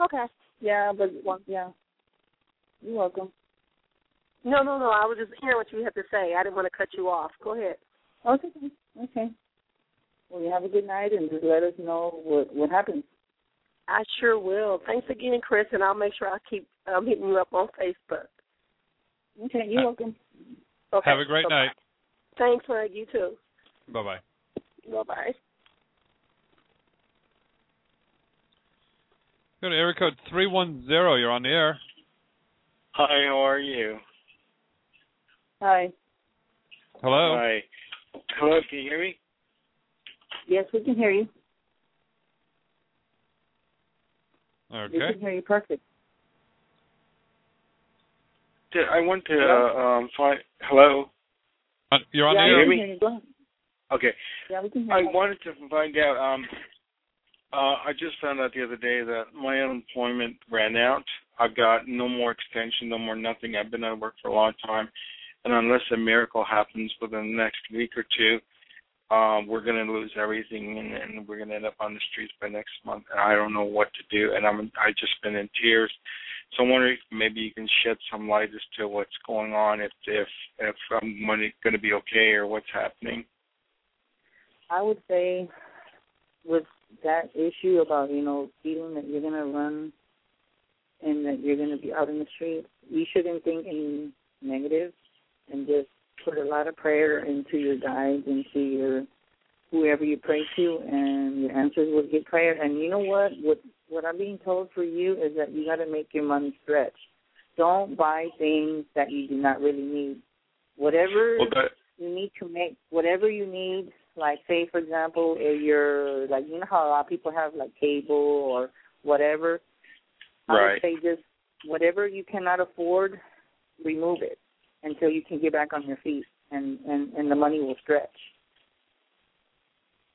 Okay. Yeah, but yeah. You're welcome. No, no, no. I was just hearing what you had to say. I didn't want to cut you off. Go ahead. Okay. Okay. Well, you have a good night, and just let us know what what happens. I sure will. Thanks again, Chris, and I'll make sure I keep um, hitting you up on Facebook. Okay, you're welcome. Okay. Have a great bye-bye. night. Thanks, Mike. You too. Bye bye. Bye bye. Go to area code three one zero. You're on the air. Hi, how are you? Hi. Hello. Hi. Hello, can you hear me? Yes, we can hear you. Okay. We can hear you perfect. I want to uh, um find hello. Uh, You're on yeah, the we air. can hear you. Okay. Yeah, we can hear I you. wanted to find out um uh I just found out the other day that my unemployment ran out. I've got no more extension, no more nothing. I've been out of work for a long time. And unless a miracle happens within the next week or two, um, we're gonna lose everything and, and we're gonna end up on the streets by next month and I don't know what to do and I'm I just been in tears. So I'm wondering if maybe you can shed some light as to what's going on, if if if I'm going to be okay or what's happening. I would say with that issue about, you know, feeling that you're going to run and that you're going to be out in the street, you shouldn't think any negative and just put a lot of prayer into your guides, into your whoever you pray to, and your answers will get prayer. And you know what? What what I'm being told for you is that you got to make your money stretch. Don't buy things that you do not really need. Whatever Well, that, you need to make whatever you need like say for example if you're like you know how a lot of people have like cable or whatever i Right. would say just whatever you cannot afford remove it until you can get back on your feet and and and the money will stretch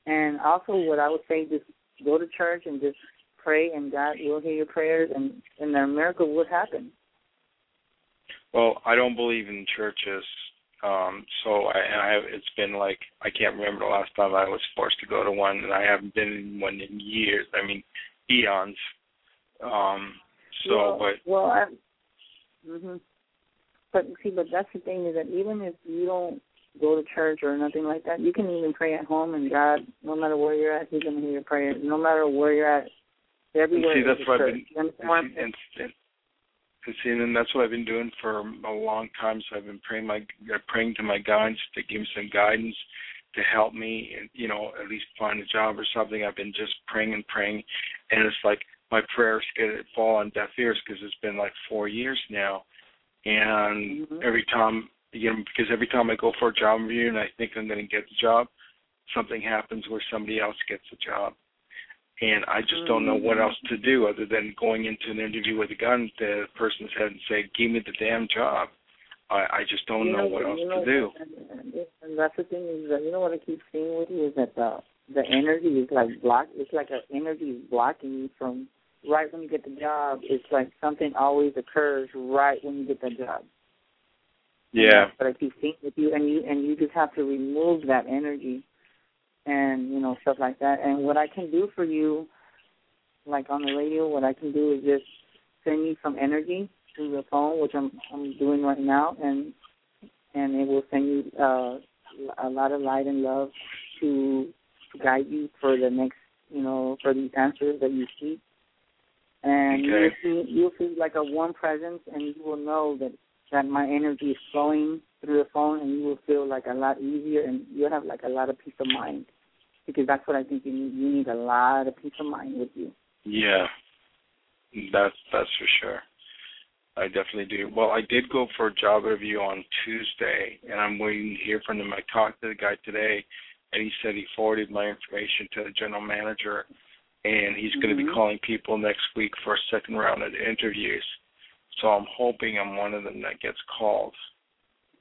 and also what i would say just go to church and just pray and god will hear your prayers and and the miracle will happen Well, I don't believe in churches. Um, so I, and I have, it's been like I can't remember the last time I was forced to go to one, and I haven't been in one in years. I mean, eons. Um, so, well, but well, I, hmm but see, but that's the thing is that even if you don't go to church or nothing like that, you can even pray at home, and God, no matter where you're at, He's gonna hear your prayer. No matter where you're at, everywhere. see, that's what I've been. You understand And, and, and see, and that's what I've been doing for a long time. So I've been praying my praying to my guides to give me some guidance to help me, and you know, at least find a job or something. I've been just praying and praying, and it's like my prayers get fall on deaf ears because it's been like four years now, and Mhm. every time you know, because every time I go for a job interview and I think I'm going to get the job, something happens where somebody else gets the job. And I just don't know what Mhm. else to do other than going into an interview with a gun to the person's head and say, "Give me the damn job." I, I just don't you know, what else know, to do. And, and that's the thing is that you know what I keep seeing with you is that the the energy is like block. It's like an energy is blocking you from right when you get the job. It's like something always occurs right when you get the job. Yeah. But I keep seeing with you, and you and you just have to remove that energy, and you know stuff like that. And what I can do for you, like on the radio, what I can do is just send you some energy through the phone, which I'm I'm doing right now, and and it will send you uh, a lot of light and love to to guide you for the next, you know, for these answers that you seek. And you'll Okay. feel you'll feel like a warm presence, and you will know that that my energy is flowing through the phone, and you will feel like a lot easier, and you'll have like a lot of peace of mind, because that's what I think you need. You need a lot of peace of mind with you. Yeah, that's that's for sure. I definitely do. Well, I did go for a job interview on Tuesday, and I'm waiting to hear from them. I talked to the guy today, and he said he forwarded my information to the general manager, and he's going to be mm-hmm. calling people next week for a second round of interviews. So I'm hoping I'm one of them that gets called.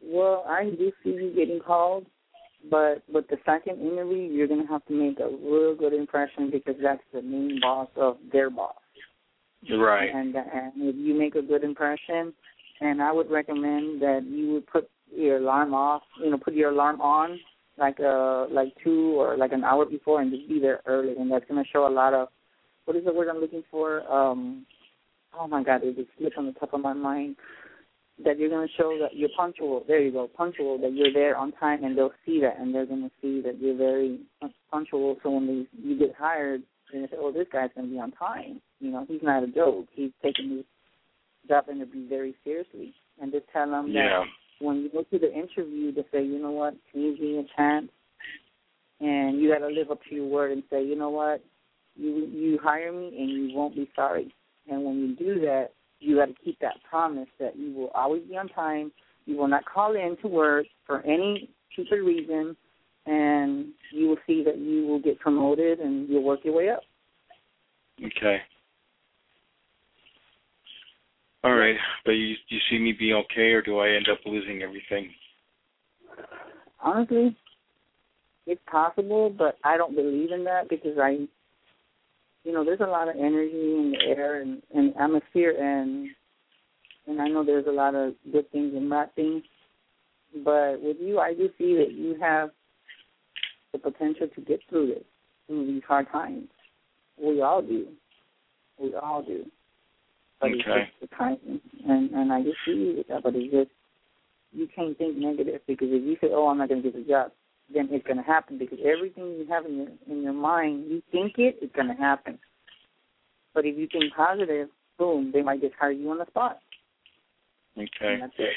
Well, I do see you getting called, but with the second interview, you're going to have to make a real good impression because that's the main boss of their boss. Right. And and if you make a good impression, and I would recommend that you would put your alarm off, you know, put your alarm on like uh like two or like an hour before, and just be there early, and that's to show a lot of what is the word I'm looking for? Um, oh my God, it just slipped on the top of my mind. That you're to show that you're punctual. There you go, punctual. That you're there on time, and they'll see that, and they're to see that you're very punctual. So when they, you get hired, and they say, "Oh, this guy's to be on time." You know, he's not a joke. He's taking his job interview very seriously, and just tell them Yeah. that when you go to the interview, to say, "You know what? Can you give me a chance?" And you got to live up to your word and say, "You know what? You you hire me, and you won't be sorry." And when you do that, you got to keep that promise that you will always be on time. You will not call in to work for any stupid reason, and you will see that you will get promoted and you'll work your way up. Okay. All right, but you you see me being okay, or do I end up losing everything? Honestly, it's possible, but I don't believe in that because I, you know, there's a lot of energy in the air and, and atmosphere, and and I know there's a lot of good things and bad things. But with you, I do see that you have the potential to get through this, through these hard times. We all do. We all do. But it's Okay. just the and and I just see that. But it's just you can't think negative because if you say, "Oh, I'm not going to get the job," then it's going to happen because everything you have in your in your mind, you think it, it's going to happen. But if you think positive, boom, they might just hire you on the spot. Okay. And that's it.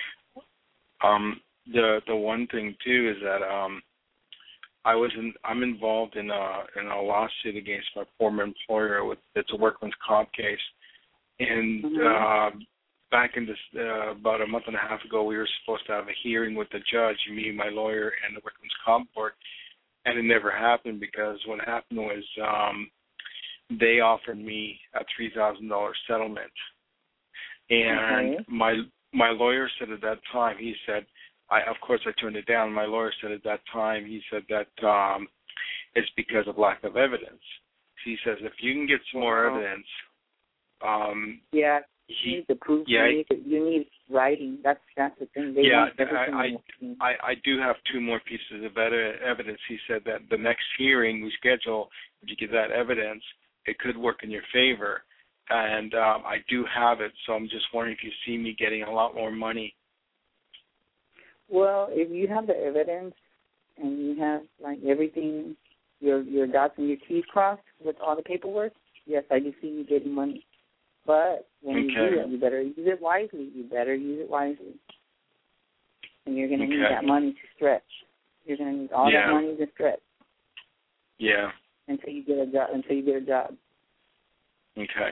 Um, the the one thing too is that um, I was in I'm involved in a in a lawsuit against my former employer with it's a workman's comp case, and uh, back in this uh, about a month and a half ago we were supposed to have a hearing with the judge, me, my lawyer, and the workman's comp board, and it never happened because what happened was um, they offered me a three thousand dollar settlement, and Okay. my my lawyer said at that time he said I of course I turned it down. My lawyer said at that time he said that um it's because of lack of evidence. He says if you can get some more Wow. evidence, um Yeah, you he need to prove. yeah, you need to, you need writing. That's that's the thing. They yeah, everything I. I I do have two more pieces of evidence. He said that the next hearing we schedule, if you get that evidence, it could work in your favor. And um, I do have it, so I'm just wondering if you see me getting a lot more money. Well, if you have the evidence and you have like everything, your your dots and your T's crossed with all the paperwork, yes, I do see you getting money. But when you do it, you better use it wisely. You better use it wisely. And you're going to need that money to stretch. You're going to need all Yeah. that money to stretch Yeah. until you get a job. Until you get a job. Okay.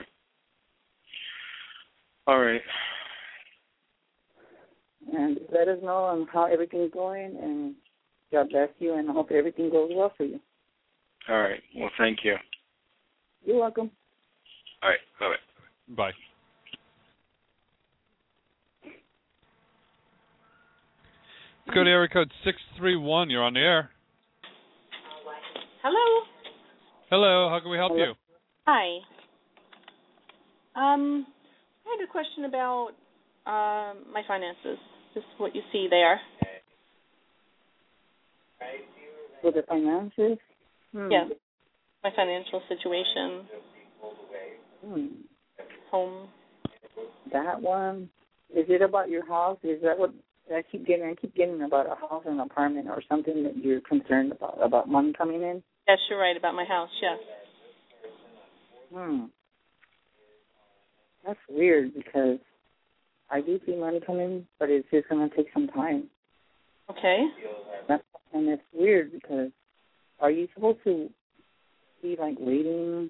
All right. And let us know on how everything's going. And God bless you. And I hope everything goes well for you. All right. Well, thank you. You're welcome. All right. Bye. Bye. Let's go to area code six three one. You're on the air. Hello. Hello. How can we help you? Hi. Um, I had a question about um my finances. Just what you see there. With the finances? Hmm. Yeah. My financial situation, Hmm. Home. That one. Is it about your house? Is that what I keep getting? I keep getting about a house or an apartment or something that you're concerned about about money coming in. Yes, you're right about my house. Yes. Hmm. That's weird because I do see money coming, but it's just gonna take some time. Okay. That's and it's weird because are you supposed to be like waiting?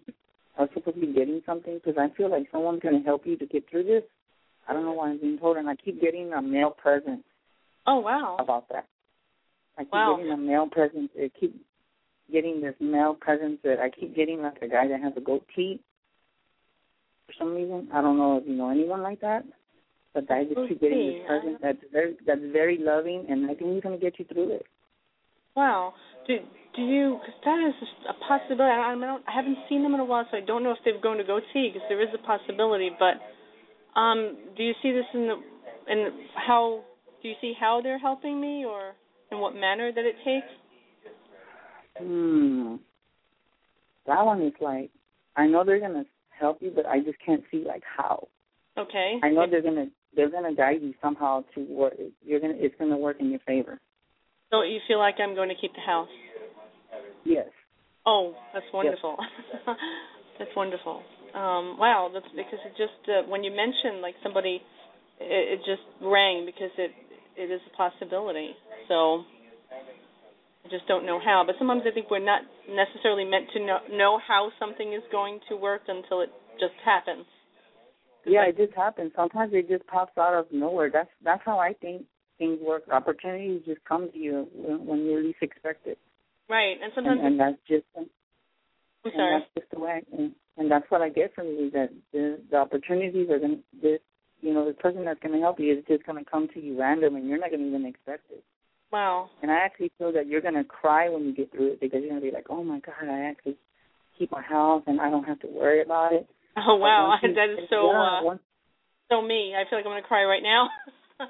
You supposed to be getting something? Because I feel like someone's gonna help you to get through this. I don't know why I'm being told, and I keep getting a male present Oh wow. about that. I keep Wow. getting a mail present. I keep getting this male present that I keep getting like a guy that has a goatee for some reason. I don't know if you know anyone like that, but I just keep getting this present that's very that's very loving, and I think he's gonna get you through it. Wow. Do do you? Cause that is a possibility. I, I don't. I haven't seen them in a while, so I don't know if they've gone to goatee. Because there is a possibility. But um, do you see this in the in how? Do you see how they're helping me, or in what manner that it takes? Hmm. That one is like I know they're gonna help you, but I just can't see like how. Okay. I know they're gonna they're gonna guide you somehow to what you're gonna it's gonna work in your favor. So you feel like I'm going to keep the house? Yes. Oh, that's wonderful. <laughs> that's wonderful. Um, wow, that's because it just uh, when you mentioned like somebody, it, it just rang because it it is a possibility. So I just don't know how. But sometimes I think we're not necessarily meant to know know how something is going to work until it just happens. Yeah, it just happens. Sometimes it just pops out of nowhere. That's that's how I think things work. Opportunities just come to you when, when you least expect it, Right, and sometimes and, and that's just I'm and sorry. that's just the way. And, and that's what I get from you that the the opportunities are going to this you know the person that's going to help you is just going to come to you random, and you're not going to even expect it. Wow. And I actually feel that you're going to cry when you get through it because you're going to be like, oh my god, I actually keep my house and I don't have to worry about it. <laughs> Oh wow, <laughs> you- that is so yeah, uh, once- so me. I feel like I'm going to cry right now. <laughs>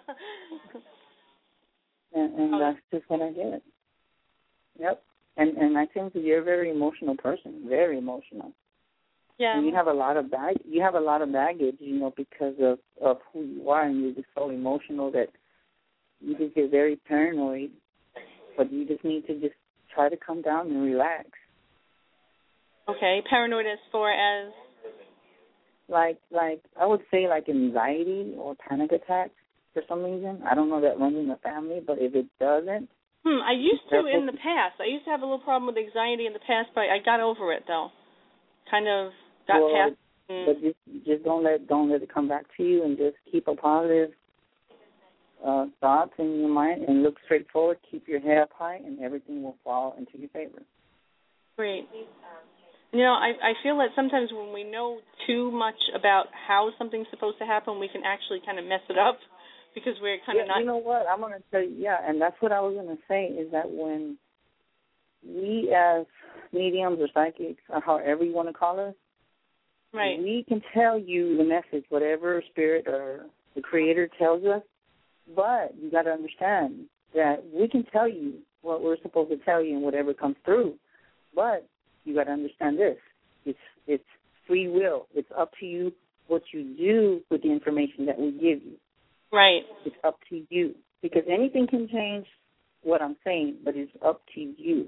and, and that's just what I get. Yep. And and I think you're a very emotional person, very emotional. yeah. And you have a lot of bag you have a lot of baggage, you know, because of of who you are and you're just so emotional that you just get very paranoid. But you just need to just try to come down and relax. Okay, paranoid as far as Like like I would say like anxiety or panic attacks for some reason. I don't know that runs in the family, but if it doesn't, Hmm, I used to in the past. I used to have a little problem with anxiety in the past, but I got over it though. Kind of got well, past. mm, but just just don't let don't let it come back to you and just keep a positive uh thoughts in your mind and look straight forward, keep your head up high and everything will fall into your favor. Great. You know, I I feel that sometimes when we know too much about how something's supposed to happen, we can actually kind of mess it up because we're kind yeah, of not. you know what? I'm gonna tell you yeah, and that's what I was gonna say is that when we as mediums or psychics or however you want to call us, right. we can tell you the message, whatever spirit or the Creator tells us. But you got to understand that we can tell you what we're supposed to tell you and whatever comes through. But you got to understand this: it's it's free will. It's up to you what you do with the information that we give you. Right. It's up to you because anything can change what I'm saying, but it's up to you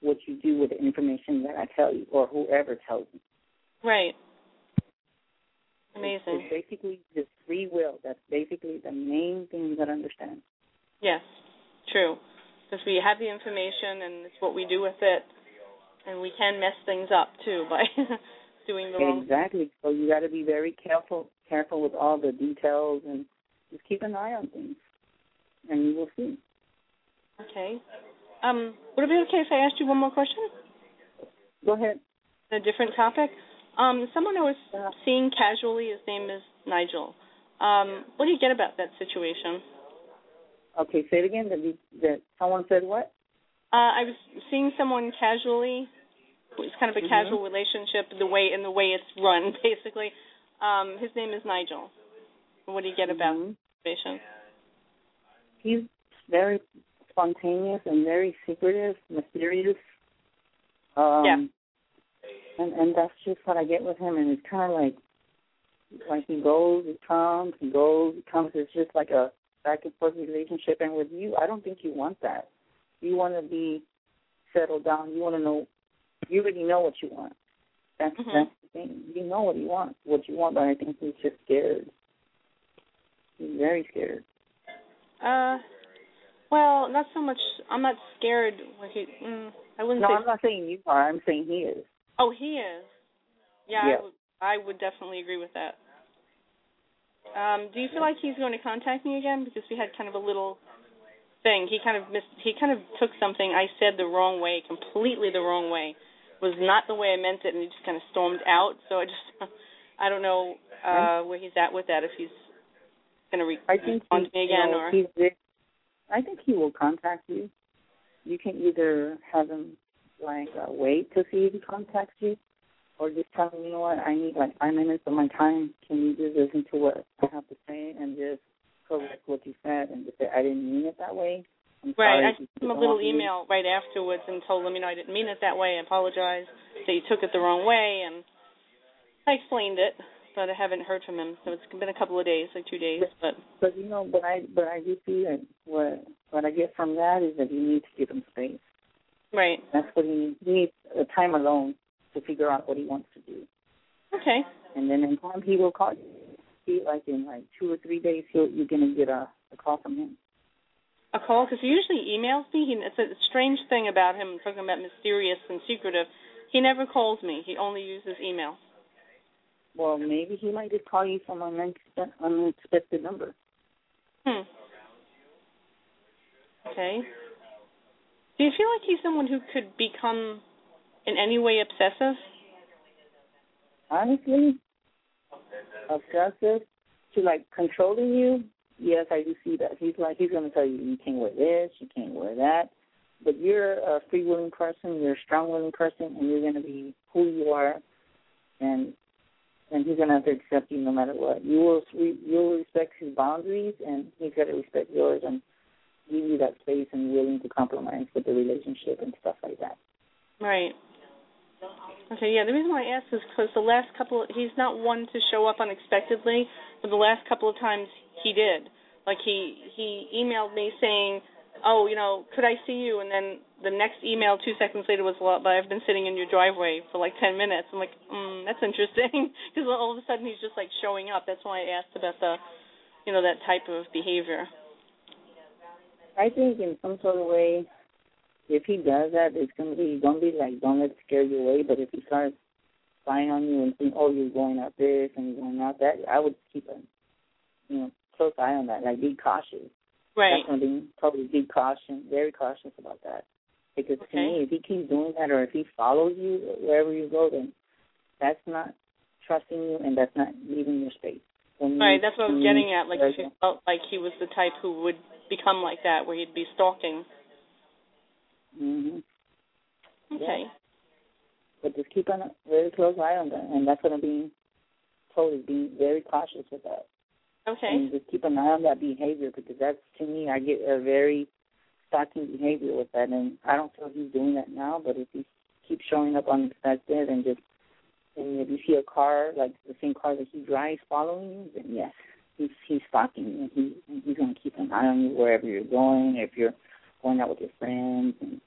what you do with the information that I tell you or whoever tells you. Right. Amazing. It's basically just free will. That's basically the main thing you got to understand. Yes, true. Because we have the information and it's what we do with it, and we can mess things up too by <laughs> doing the wrong. Exactly. So you got to be very careful, careful with all the details, and just keep an eye on things, and you will see. Okay. Um, would it be okay if I asked you one more question? Go ahead. A different topic. Um, someone I was seeing casually, his name is Nigel. Um, what do you get about that situation? Okay, say it again. That, that someone said what? Uh, I was seeing someone casually. It's kind of a Mhm. casual relationship, the way in the way it's run, <laughs> basically. Um, his name is Nigel. What do you get about the situation? He's very spontaneous and very secretive, mysterious. Um, Yeah. And and that's just what I get with him, and it's kind of like, like he goes, he comes, he goes, he comes. It's just like a back and forth relationship. And with you, I don't think you want that. You want to be settled down. You want to know. You already know what you want. That's Mhm. that's the thing. You know what you want, what you want, but I think he's just scared. Very scared. Uh, well, not so much. I'm not scared. When he, mm, I wouldn't No, say. I'm not saying you are. I'm saying he is. Oh, he is. Yeah, Yeah. I would. I would definitely agree with that. Um, do you feel like he's going to contact me again? Because we had kind of a little thing. He kind of missed. He kind of took something I said the wrong way, completely the wrong way. Was not the way I meant it, and he just kind of stormed out. So I just, <laughs> I don't know uh where he's at with that. If he's going to re- I think respond he, to me again, or he's I think he will contact you. You can either have him like uh, wait to see if he contacts you, or just tell him, you know what, I need like five minutes of my time. Can you just listen to what I have to say and just correct what you said and just say I didn't mean it that way. I'm Right. I sent him a little want me." email right afterwards and told him, you know, I didn't mean it that way. I apologize. That you took it the wrong way, and I explained it, but I haven't heard from him. So it's been a couple of days, like two days. But But you know, but I but I do see that what what I get from that is that you need to give him space. right. That's what he needs. He needs uh, time alone to figure out what he wants to do. Okay. And then in time he will call you. He like in like two or three days he'll you're gonna get a, a call from him. A call because he usually emails me. He, it's a strange thing about him talking about mysterious and secretive. He never calls me. He only uses email. Well, maybe he might just call you from an unexpected number. Hmm. Okay. Do you feel like he's someone who could become in any way obsessive? Honestly, obsessive to like controlling you. Yes, I do see that. He's like he's gonna tell you you can't wear this, you can't wear that. But you're a free willing person, you're a strong willing person and you're gonna be who you are and and he's gonna have to accept you no matter what. You will you'll respect his boundaries and he's gotta respect yours and give you that space and willing to compromise with the relationship and stuff like that. Right. Okay, yeah. The reason why I asked is because the last couple, he's not one to show up unexpectedly, but the last couple of times he did. Like he he emailed me saying, "Oh, you know, could I see you?" And then the next email two seconds later was, "Well, but I've been sitting in your driveway for like ten minutes." I'm like, mm, "That's interesting," <laughs> because all of a sudden he's just like showing up. That's why I asked about the, you know, that type of behavior. I think in some sort of way, if he does that, it's gonna be don't be like don't let it scare you away. But if he starts spying on you and saying, oh, you're going out this and you're going out that, I would keep a you know close eye on that. Like be cautious. Right. Definitely, probably be caution, very cautious about that. Because to me, if he keeps doing that or if he follows you wherever you go, then that's not trusting you and that's not leaving your space. When you- Right. That's what I was getting at. Like if he felt like he was the type who would become like that, where he'd be stalking. Mhm. Okay. But just keep on a very close eye on that, and that's what I'm being told is being very cautious with that. Okay. And just keep an eye on that behavior because that's to me, I get a very stalking behavior with that, and I don't feel he's doing that now. But if he keeps showing up unexpected and just and if you see a car like the same car that he drives following you, then yes, he's he's stalking you. And he and he's going to keep an eye on you wherever you're going. If you're going out with your friends, and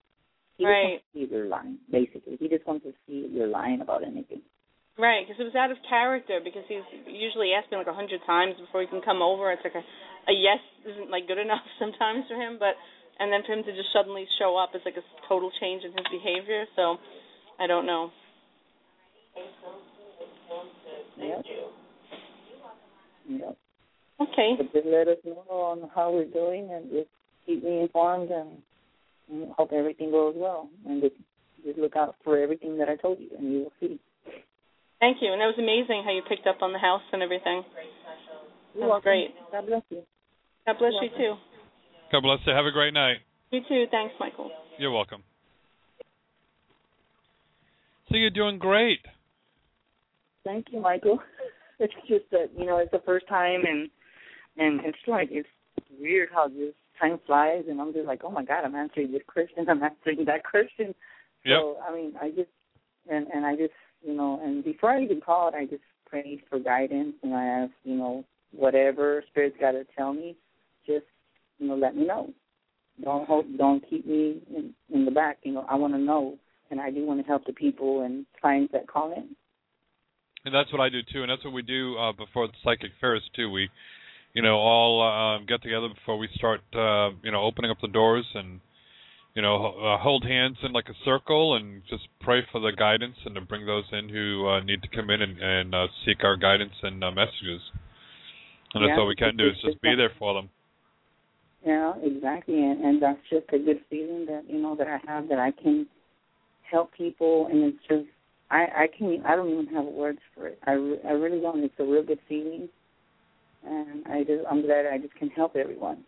he Right. just wants to see if you're lying. Basically, he just wants to see if you're lying about anything. Right, because it was out of character. Because he's usually asked me like a hundred times before he can come over. It's like a, a yes isn't like good enough <laughs> sometimes for him, but and then for him to just suddenly show up, is like a total change in his behavior. So I don't know. Yep. Yep. Okay. But just let us know on how we're doing and just keep me informed and, and hope everything goes well. And just, just look out for everything that I told you and you will see. Thank you, and that was amazing how you picked up on the house and everything. You're That's welcome. great. God bless you. God bless You're you too. God bless you. Have a great night. You too. Thanks, Michael. You're welcome. So you're doing great. Thank you, Michael. <laughs> It's just that you know it's the first time, and and it's like it's weird how just time flies, and I'm just like, oh my God, I'm answering this <laughs> question, I'm answering that question. Yep. So I mean, I just and and I just you know, and before I even called, I just prayed for guidance, and I asked, you know, whatever spirit's got to tell me, just you know, let me know. Don't hold, don't keep me in, in the back. You know, I want to know, and I do want to help the people and clients that call in. And that's what I do too, and that's what we do uh, before the psychic fairs too. We, you know, all um, get together before we start, uh, you know, opening up the doors and, you know, uh, hold hands in like a circle and just pray for the guidance and to bring those in who uh, need to come in and, and uh, seek our guidance and uh, messages. And that's all we can do is just be there for them. Yeah, exactly, and, and that's just a good feeling that you know that I have that I can help people, and it's just I I can I don't even have words for it. I re- I really don't. It's a real good feeling, and I just I'm glad I just can help everyone.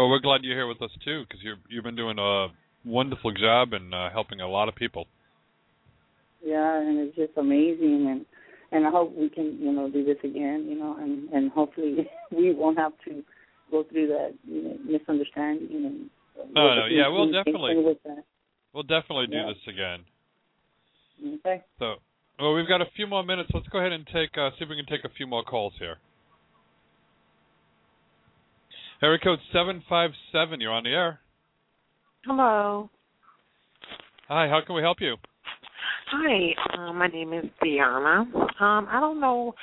Well, we're glad you're here with us too, because you've you've been doing a wonderful job and uh, helping a lot of people. Yeah, and it's just amazing, and and I hope we can you know do this again, you know, and and hopefully <laughs> we won't have to go through that you know, misunderstanding and. No, no, yeah, we'll definitely we'll definitely do Yeah. this again. Okay. So, well, we've got a few more minutes. Let's go ahead and take uh, see if we can take a few more calls here. Area code seven five seven. You're on the air. Hello. Hi. How can we help you? Hi, um, my name is Diana. Um, I don't know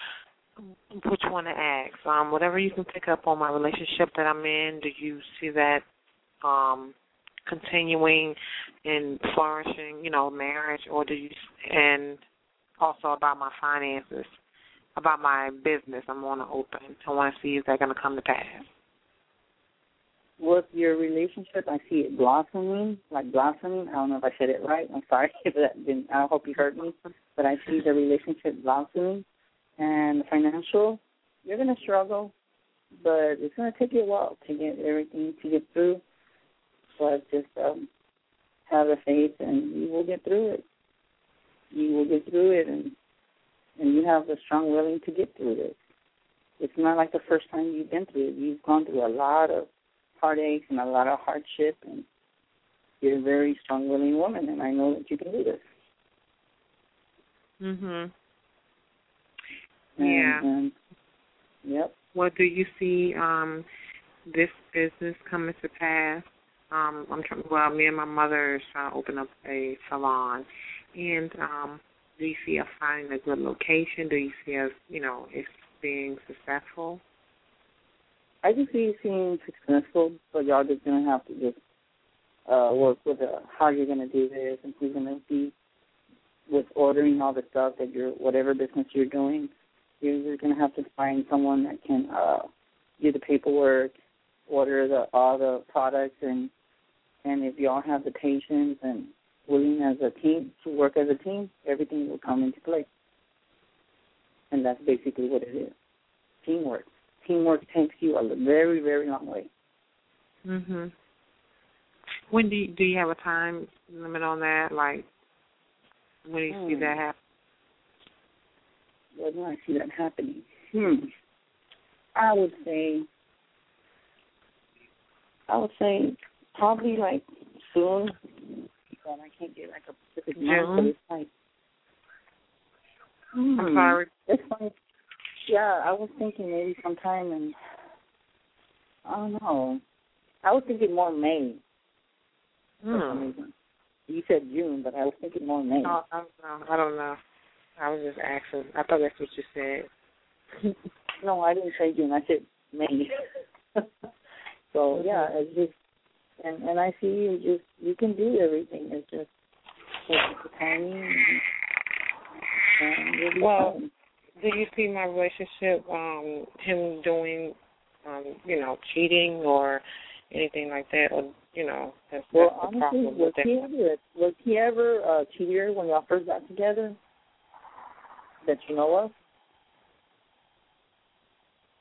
which one to ask. Um, whatever you can pick up on my relationship that I'm in, do you see that um continuing and flourishing, you know, marriage or do you and also about my finances, about my business I'm gonna open. I wanna see if they're gonna come to pass. With your relationship, I see it blossoming, like blossoming. I don't know if I said it right. I'm sorry <laughs> if that didn't. I hope you heard me. But I see the relationship blossoming, and financial. You're gonna struggle, but it's gonna take you a while to get everything to get through. But just um, have the faith, and you will get through it. You will get through it, and and you have the strong willing to get through it. It's not like the first time you've been through it. You've gone through a lot of heartaches and a lot of hardship and you're a very strong willing woman and I know that you can do this. Mhm. Yeah. And, yep. Well, do you see um this business coming to pass? Um, I'm trying. Well, me and my mother is trying to open up a salon, and um, do you see us finding a good location? Do you see us, you know, it's being successful? I can see you being successful, but y'all just gonna have to just uh work with uh, how you're gonna do this and who's gonna be with ordering all the stuff that you're whatever business you're doing. You're just gonna have to find someone that can uh do the paperwork, order the all the products and and if y'all have the patience and willing as a team to work as a team, everything will come into play. And that's basically what it is. Teamwork. Teamwork takes you a very, very long way. Mhm. When do you, do you have a time limit on that? Like, when do you see Hmm. that happen? When do I see that happening? Hmm. I would say, I would say probably like soon. But I can't get like a specific month, but it's like. I'm hmm, sorry. It's like, yeah, I was thinking maybe sometime in, I don't know. I was thinking more May. Hmm. You said June, but I was thinking more May. Oh, I don't know. I don't know. I was just asking. I thought that's what you said. <laughs> no, I didn't say June. I said May. <laughs> so yeah, it's just and and I see you just you can do everything. It's just it's timing. And, and you'll Well, fine. Do you see my relationship, um, him doing, um, you know, cheating or anything like that, or you know, that's, Well, that's the honestly, problem was with he it. ever was he ever uh, cheater when y'all first got together? That you know of?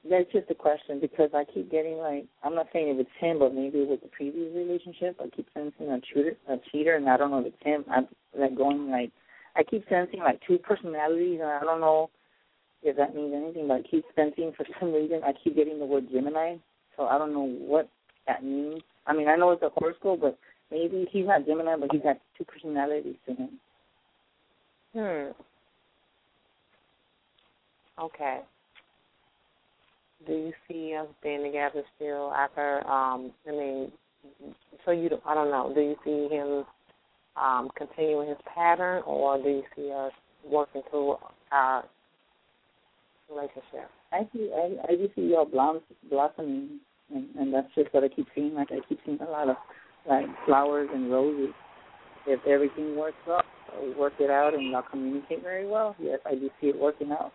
That's just a question because I keep getting like I'm not saying if it's him, but maybe with the previous relationship, I keep sensing a cheater, a cheater, and I don't know if it's him. I'm like going like I keep sensing like two personalities, and I don't know if that means anything, but I keep sensing for <laughs> some reason I keep getting the word Gemini, so I don't know what that means. I mean, I know it's a horoscope, but maybe he's not Gemini, but he's got two personalities to him. Hmm. Okay. Do you see us being together still after? Um, I mean, so you, don't- I don't know. Do you see him um, continuing his pattern, or do you see us working through our relationship? I see, I, I just see y'all blom, blossoming, and, and that's just what I keep seeing. Like I keep seeing a lot of like flowers and roses. If everything works uh, work it out, and y'all communicate very well, yes, I do see it working out.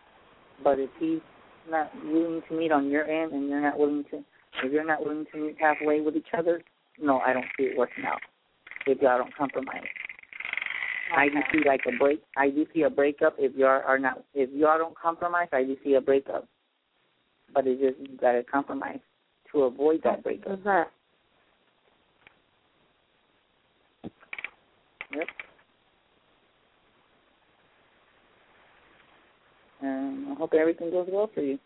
But if he's not willing to meet on your end, and you're not willing to, if you're not willing to meet halfway with each other, no, I don't see it working out. If y'all don't compromise. I do see like a break. I do see a breakup if y'all are not. If y'all don't compromise, I do see a breakup. But it's just you gotta compromise to avoid that breakup. Yep. And I hope everything goes well for you.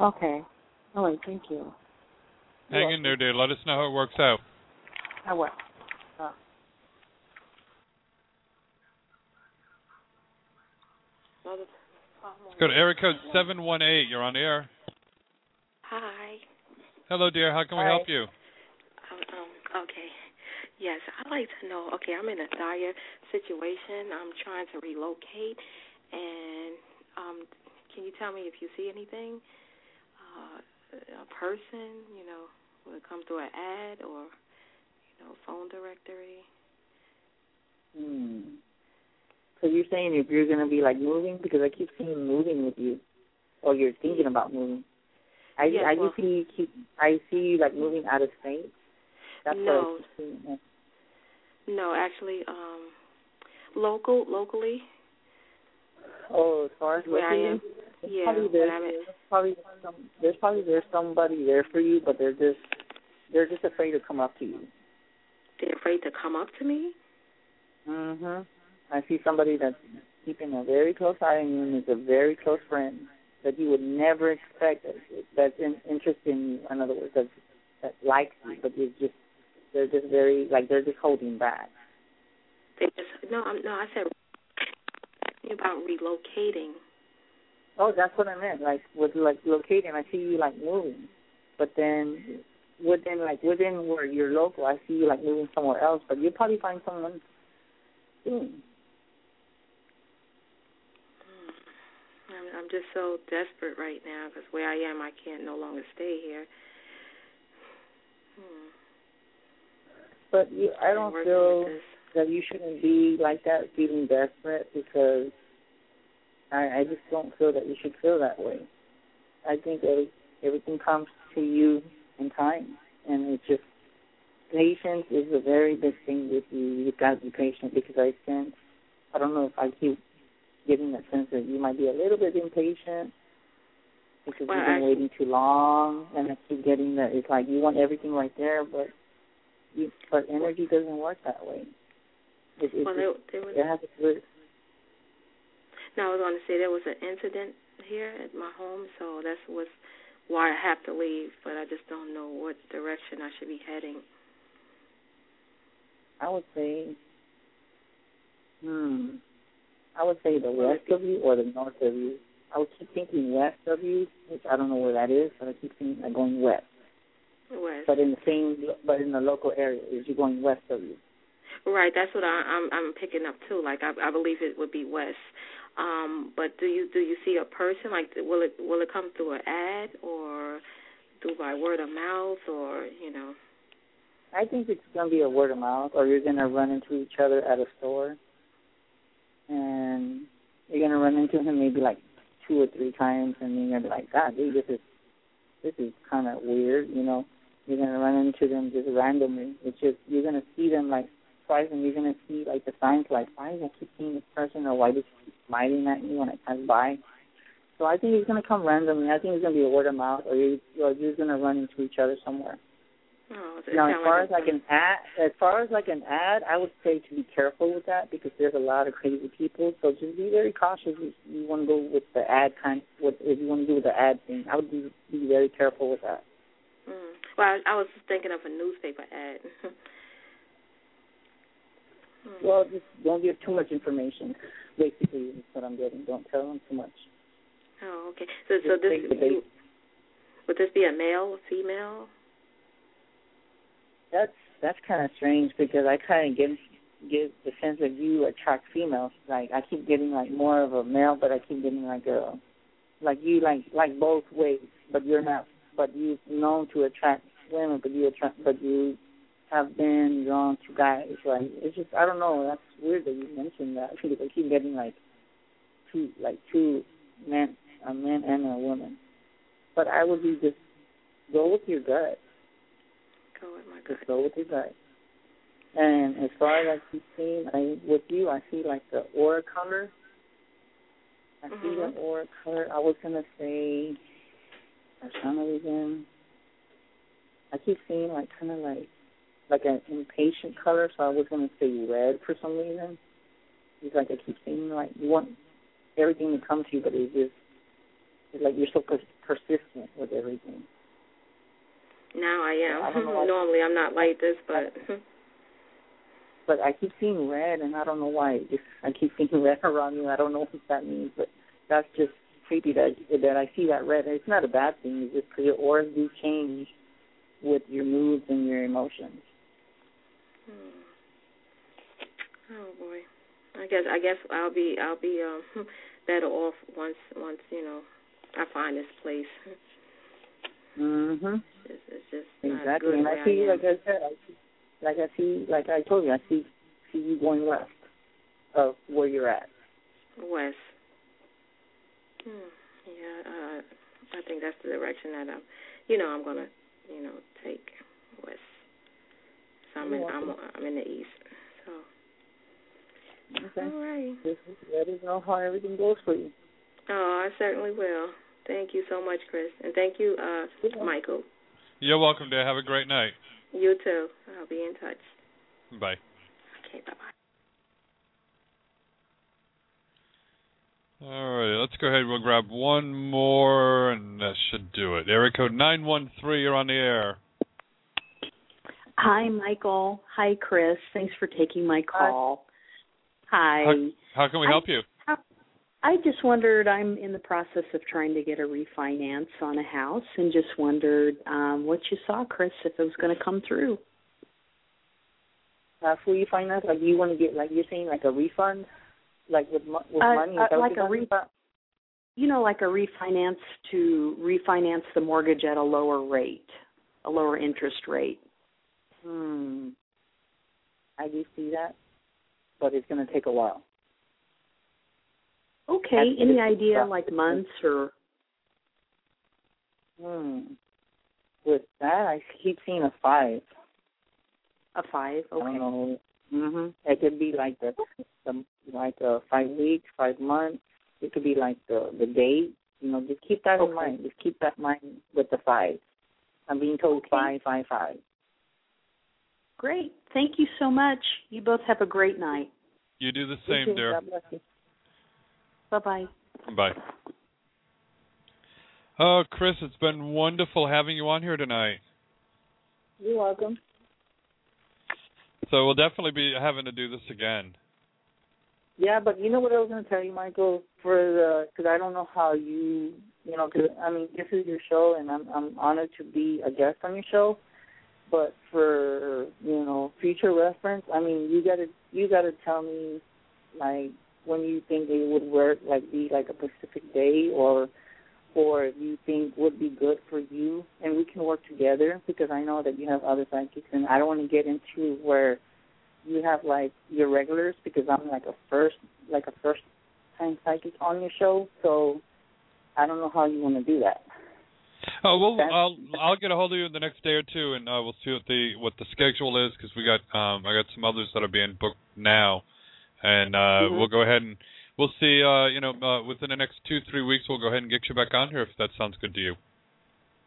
Okay. All right. Thank you. Hang in there, dear. Let us know how it works out. I will. Uh, Let's go to area code 718. You're on the air. Hi. Hello, dear. How can we help you? Um, um, okay. Yes, I'd like to know. Okay, I'm in a dire situation. I'm trying to relocate, and um, can you tell me if you see anything? Uh, a person, you know, will it come through an ad or, you know, phone directory? Hmm. So you're saying if you're gonna be like moving because I keep seeing moving with you, or you're thinking about moving. I Yes, I well- just see keep I see you like moving out of state. That's No. what I keep seeing. No, actually, um, local, locally, Oh, as far as where I am. Yeah, probably there's, I'm there's probably some there's probably there's somebody there for you, but they're just they're just afraid to come up to you. They're afraid to come up to me. Mhm. I see somebody that's keeping a very close eye on you and is a very close friend that you would never expect that's in, interested in you. In other words, that that likes you, but is just they're just very like they're just holding back. They just no, I'm no. I said about relocating. Oh, that's what I meant. Like with like locating, I see you like moving, but then within like within where you're local, I see you like moving somewhere else. But you'll probably find someone soon. I'm, just so desperate right now because where I am, I can't no longer stay here. Hmm. But you, I don't feel that you shouldn't be like that, feeling desperate, because I, I just don't feel that you should feel that way. I think every, everything comes to you in time, and it's just patience is a very big thing with you. You've got to be patient because I sense, I don't know if I keep getting that sense that you might be a little bit impatient because Well, you've been actually- waiting too long, and I keep getting that it's like you want everything right there, but you, but energy doesn't work that way. It, it, Well, there, there was. it has to work. No, I was going to say there was an incident here at my home, so that's what's why I have to leave. But I just don't know what direction I should be heading. I would say, hmm, I would say the west of you or the north of you. I would keep thinking west of you, which I don't know where that is, but I keep thinking like going west. West. But in the same, but in the local area, is you going west of you? Right, that's what I, I'm I'm picking up too. Like I, I believe it would be west. Um, but do you do you see a person like will it will it come through an ad or through by word of mouth or you know? I think it's gonna be a word of mouth, or you're gonna run into each other at a store, and you're gonna run into him maybe like two or three times, and you're gonna be like, God, dude, this is this is kind of weird, you know. You're gonna run into them just randomly. It's just you're gonna see them like twice, and you're gonna see like the signs like, why do I keep seeing this person, or why does he keep smiling at me when I pass by? So I think it's gonna come randomly. I think it's gonna be a word of mouth, or you you're just gonna run into each other somewhere. Oh, Now, as far as like an ad, as far as like an ad, I would say to be careful with that because there's a lot of crazy people. So just be very cautious. If you want to go with the ad kind, with if you want to do with the ad thing, I would be be very careful with that. Mm. Well, I, I was just thinking of a newspaper ad. <laughs> Hmm. Well, just don't give too much information. Basically, is what I'm getting. Don't tell them too much. Oh, okay. So, so this would this be a male, female? That's that's kind of strange because I kind of get get the sense that you attract females. Like I keep getting like more of a male, but I keep getting like a like you like like both ways, but you're not. But you're known to attract women, but you attract, but you have been drawn to guys. Like it's just I don't know. That's weird that you mentioned that <laughs> because I keep getting like two like two men, a man and a woman. But I would be just go with your gut. Go with my gut. Just go with your gut. And as far as I keep seeing, I with you, I see like the aura color. I see Mhm. the aura color. I was gonna say, for some reason, I keep seeing like kind of like like an impatient color. So I was gonna say red for some reason. It's like I keep seeing like you want everything to come to you, but it's just it's like you're so pers- persistent with everything. Now I am. I don't know <laughs> Normally I'm not like this, but <laughs> but I keep seeing red, and I don't know why. I keep seeing red around you. I don't know <laughs> what that means, but that's just creepy that that I see that red. It's not a bad thing. It's just because your auras do change with your moods and your emotions. Hmm. Oh boy. I guess I guess I'll be I'll be um better off once once you know I find this place. Mhm. It's, it's just Exactly. And I see, am. like I said, I see, like I see, like I told you, I see see you going west of where you're at. West. Hmm. Yeah, uh I think that's the direction that I'm you know, I'm gonna, you know, take west. So I'm in I'm. I'm in the east. So Okay. all right. Let us know how everything goes for you. Oh, I certainly will. Thank you so much, Chris. And thank you, uh Michael. You're welcome, dear. Have a great night. You too. I'll be in touch. Bye. Okay, bye bye. All right, let's go ahead. We'll grab one more, and that should do it. Area code 913, you're on the air. Hi, Michael. Hi, Chris. Thanks for taking my call. Hi. How, how can we help you? I just wondered, I'm in the process of trying to get a refinance on a house and just wondered um, what you saw, Chris, if it was going to come through. Uh, you like you want to get, like you're saying, like a refund, like with mo- with Uh, money. Uh, like a talking re- about? You know, like a refinance to refinance the mortgage at a lower rate, a lower interest rate. Hmm. I do see that, but it's going to take a while. Okay. That's Any idea, Yeah. like months or? Hmm. With that, I keep seeing a five. A five. I don't know. Mhm. It could be like the, the like uh, five weeks, five months. It could be like the the date. You know, just keep that in mind. Just keep that in mind with the five. I'm being told five, five, five. Great. Thank you so much. You both have a great night. You do the same, too. dear. God bless you. Bye bye. Bye. Oh, Chris, it's been wonderful having you on here tonight. You're welcome. So we'll definitely be having to do this again. Yeah, but you know what I was going to tell you, Michael, for the because I don't know how you, you know, because I mean this is your show, and I'm I'm honored to be a guest on your show. But for you know future reference, I mean you gotta you gotta tell me like when you think it would work, like be like a specific day or or you think would be good for you, and we can work together because I know that you have other psychics, and I don't want to get into where you have like your regulars because I'm like a first like a first time psychic on your show, so I don't know how you want to do that. Oh well, I'll I'll get a hold of you in the next day or two, and uh, we'll see what the what the schedule is because we got um I got some others that are being booked now, and uh Mm-hmm. we'll go ahead and we'll see. uh You know, uh, within the next two three weeks, we'll go ahead and get you back on here if that sounds good to you.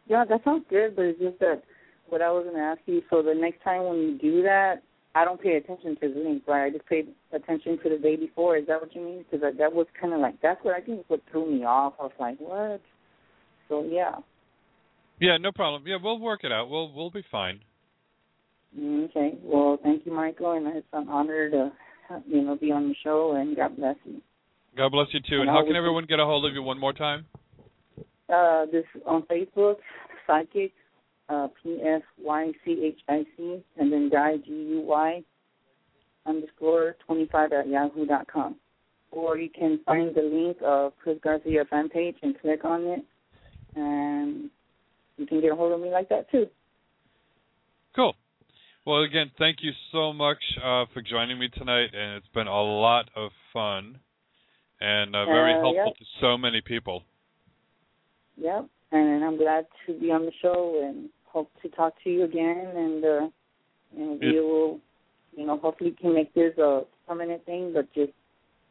Yeah, that sounds good, but it's just that what I was going to ask you. So the next time when you do that, I don't pay attention to the link, right? I just pay attention to the day before. Is that what you mean? Because that, that was kind of like that's what I think is what threw me off. I was like, what? So yeah. Yeah, no problem. Yeah, we'll work it out. We'll we'll be fine. Mm, Okay. Well, thank you, Michael, and it's an honor to you know be on the show. And God bless you. God bless you too. And And how can everyone get a hold of you one more time? Uh, this on Facebook, Psychic, uh, P S Y C H I C, and then Guy G U Y underscore twenty five at yahoo dot com. Or you can find the link of Chris Garcia fan page and click on it, and you can get a hold of me like that too. Cool. Well, again, thank you so much uh, for joining me tonight, and it's been a lot of fun and uh, very Uh, helpful yep. to so many people. Yep. And I'm glad to be on the show and hope to talk to you again and uh and we will you know, hopefully can make this a permanent thing but just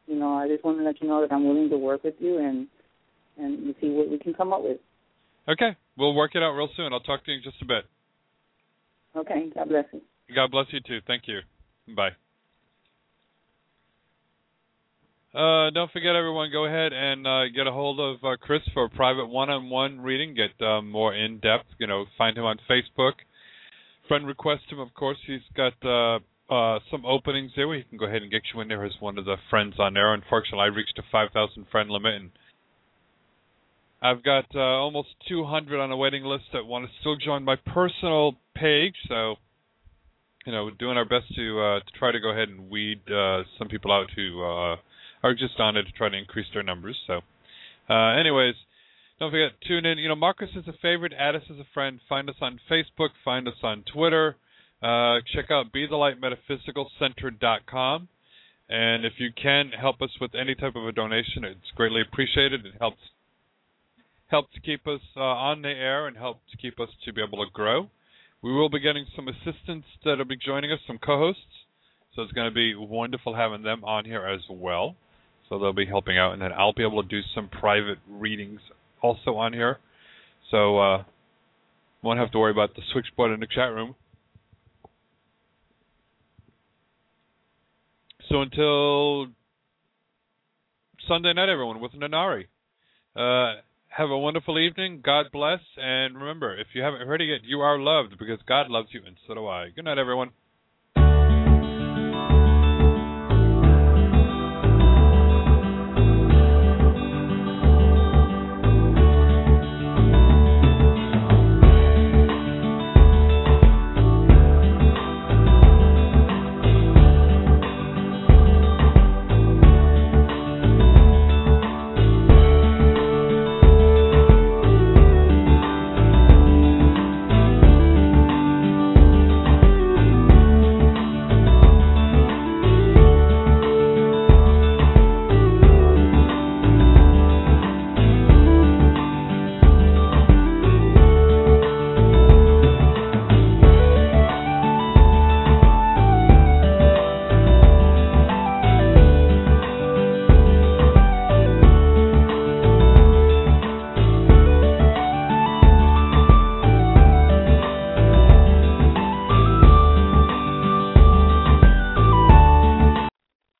you know, I just want to let you know that I'm willing to work with you and and see what we can come up with. Okay, we'll work it out real soon. I'll talk to you in just a bit. Okay, God bless you. God bless you too. Thank you. Bye. Uh, don't forget, everyone, go ahead and uh, get a hold of uh, Chris for a private one-on-one reading. Get uh, more in depth. You know, find him on Facebook. Friend request him, of course. He's got uh, uh, some openings there where he can go ahead and get you in there as one of the friends on there. Unfortunately, I reached a 5,000 friend limit, and I've got almost 200 on a waiting list that want to still join my personal page. So, you know, we're doing our best to uh, to try to go ahead and weed uh, some people out who uh, are just on it to try to increase their numbers. So, uh, anyways, don't forget to tune in. You know, Marcus is a favorite, add us as a friend, find us on Facebook, find us on Twitter. Uh, check out BeTheLightMetaphysicalCenter.com. And if you can help us with any type of a donation, it's greatly appreciated. It helps help to keep us uh, on the air and help to keep us to be able to grow. We will be getting some assistants that'll be joining us, some co-hosts. So it's going to be wonderful having them on here as well. So they'll be helping out, and then I'll be able to do some private readings also on here. So uh, won't have to worry about the switchboard in the chat room. So until Sunday night, everyone, with Nanari. Uh, have a wonderful evening. God bless. And remember, if you haven't heard it yet, you are loved because God loves you, and so do I. Good night, everyone.